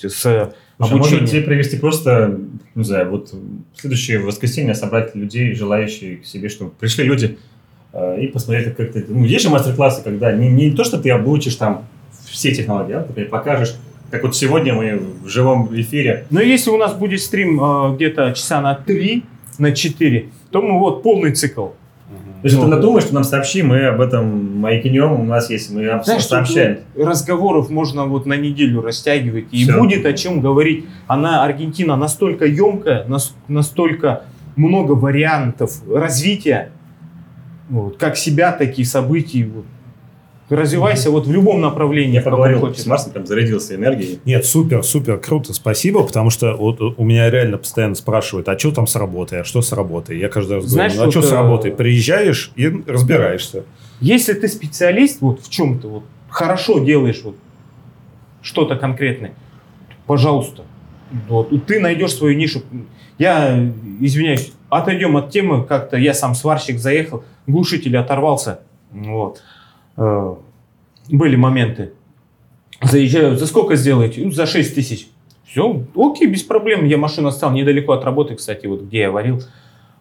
с Слушай, а может тебе привести просто, не знаю, вот в следующее воскресенье собрать людей, желающих к себе, чтобы пришли люди э, и посмотреть, как ты... Ну, есть же мастер-классы, когда не, не то, что ты обучишь там все технологии, а ты покажешь, как вот сегодня мы в живом эфире. Но если у нас будет стрим э, где-то часа на 3, на 4, то мы вот полный цикл. То есть Ну, ты надумаешь, что нам сообщи, мы об этом маякнем, у нас есть, мы об- Знаешь, сообщаем. ну, разговоров можно вот на неделю растягивать, и Всё. будет о чем говорить. Она, Аргентина, настолько емкая, нас- настолько много вариантов развития, вот, как себя, такие события. вот. Развивайся вот в любом направлении, Я поговорил с Марсом, прям зарядился энергией. Нет, супер, супер, круто, спасибо, потому что вот у меня реально постоянно спрашивают, а что там с работой, а что с работой? Я каждый раз Знаешь, говорю, ну а что с э, работой? Приезжаешь и разбираешься. Если ты специалист вот в чем-то, вот, хорошо делаешь вот, что-то конкретное, пожалуйста, вот, ты найдешь свою нишу. Я, извиняюсь, отойдем от темы, как-то я сам сварщик заехал, глушитель оторвался, вот. Э, были моменты. Заезжаю, за сколько сделаете? «Ну, За 6 тысяч. Все, окей, без проблем. Я машину оставил недалеко от работы, кстати, вот где я варил. Э,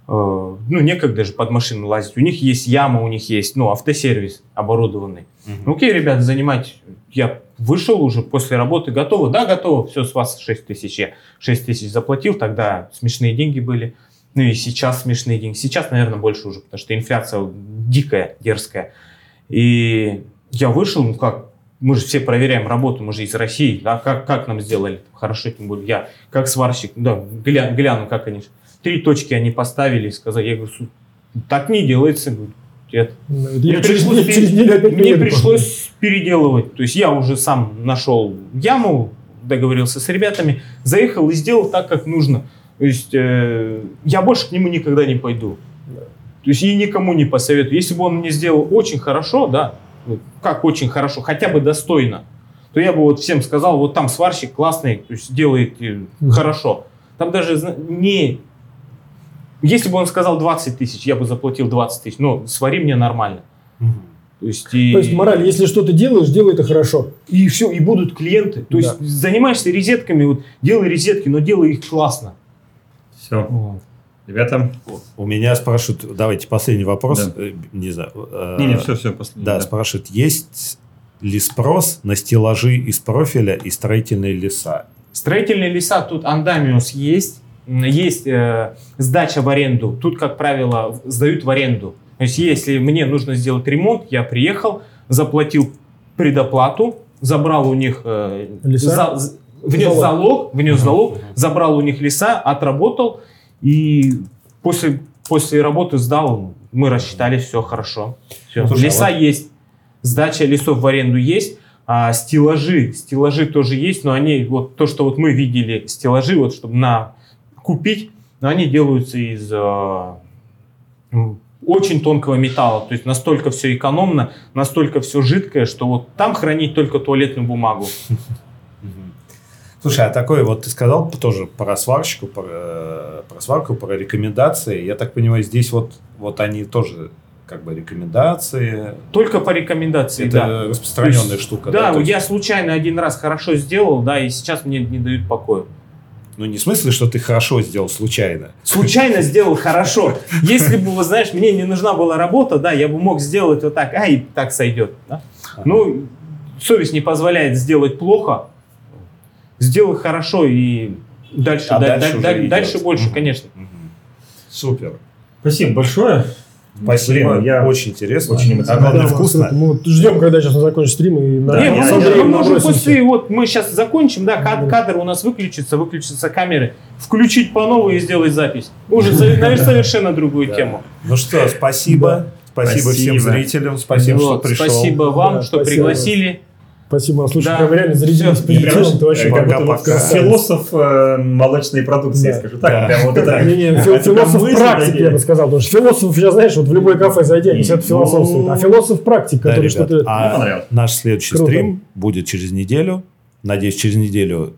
Ну, некогда же под машину лазить. У них есть яма, у них есть, ну, автосервис оборудованный. Ну, Окей, ребята, занимать. Я вышел уже после работы, готово? Да, готово. Все, с вас 6 тысяч. Я 6 тысяч заплатил, тогда смешные деньги были. Ну и сейчас смешные деньги. Сейчас, наверное, больше уже, потому что инфляция дикая, дерзкая. И я вышел, ну как, мы же все проверяем работу, мы же из России, да, как, как нам сделали, хорошо, тем более я, как сварщик, да, гля- гляну, как они, три точки они поставили, сказали, я говорю, «Су- так не делается, это Я мне пришлось, через мне пришлось переделывать. То есть я уже сам нашел яму, договорился с ребятами, заехал и сделал так, как нужно. То есть э, я больше к нему никогда не пойду. То есть и никому не посоветую. Если бы он мне сделал очень хорошо, да, вот как очень хорошо, хотя бы достойно, то я бы вот всем сказал, вот там сварщик классный, то есть делает э, хорошо. Там даже не... Если бы он сказал 20 тысяч, я бы заплатил 20 тысяч. Но свари мне нормально. То есть, и... То есть, мораль, если что-то делаешь, делай это хорошо. И все, и будут клиенты. То есть Да. занимаешься розетками, вот, делай розетки, но делай их классно. Все. Ребята. У меня спрашивают, давайте последний вопрос, Да. э, не знаю. э, Не, не, все, все, последний. Да, спрашивают, есть ли спрос на стеллажи из профиля и строительные леса? Строительные леса, тут андамиус есть, есть э, сдача в аренду. Тут, как правило, сдают в аренду. То есть, если мне нужно сделать ремонт, я приехал, заплатил предоплату, забрал у них э, Леса? за- внес Залог. залог, внес залог, забрал у них леса, отработал и после после работы сдал, мы рассчитались, все хорошо. Всё. Слушай, Леса вот- есть, сдача лесов в аренду есть, а стеллажи, стеллажи тоже есть, но они, вот то, что вот мы видели, стеллажи, вот чтобы на купить, но они делаются из э, очень тонкого металла, то есть настолько все экономно, настолько все жидкое, что вот там хранить только туалетную бумагу. Слушай, а такой вот ты сказал тоже про сварщику, про, э, про сварку, про рекомендации. Я так понимаю, здесь вот, вот они тоже как бы рекомендации. Только по рекомендации, Это да. распространенная есть, штука. Да, есть, я случайно один раз хорошо сделал, да, и сейчас мне не дают покоя. Ну, не в смысле, что ты хорошо сделал случайно. Случайно сделал хорошо. Если бы, вы знаешь, мне не нужна была работа, да, я бы мог сделать вот так, а и так сойдет. да. Ну, совесть не позволяет сделать плохо. Сделай хорошо и дальше, А да- дальше да- да- идет. дальше больше, Мгм. конечно. Супер. Спасибо большое. Спасибо, Блин, я очень интересно. очень А эмоционально. главное, Да, вкусно. Мы вот ждем, когда сейчас закончим стрим и Да, Не, я- мы, я- мы можем после, вот мы сейчас закончим, да, кад- кадр у нас выключится, выключатся камеры, включить по новой и сделать запись. Уже, наверное, совершенно другую тему. Ну что, спасибо. Спасибо всем Спасибо. зрителям, спасибо, Вот, что пришел. Спасибо вам, Да, что спасибо. пригласили. Спасибо. Слушай, Да. прям реально зарядились позитивом. Ты вообще Как Пока, будто вот пока. философ э, молочной продукции, Да. скажу так. Да. Прям вот это. Не, не, это фил- прям философ мысли практик, такие. я бы сказал. Потому что философ, сейчас знаешь, вот в любое кафе зайди, они сидят Ну, философствуют. А философ практик, который что-то... а понравилось. наш следующий Круто. стрим будет через неделю. Надеюсь, через неделю.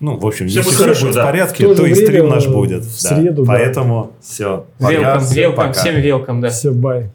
Ну, в общем, Всё если будет все хорошо, будет в да. порядке, В то то же и стрим наш будет. в да. среду, да. Поэтому все. Велкам, велкам, всем велкам, да. Все, бай.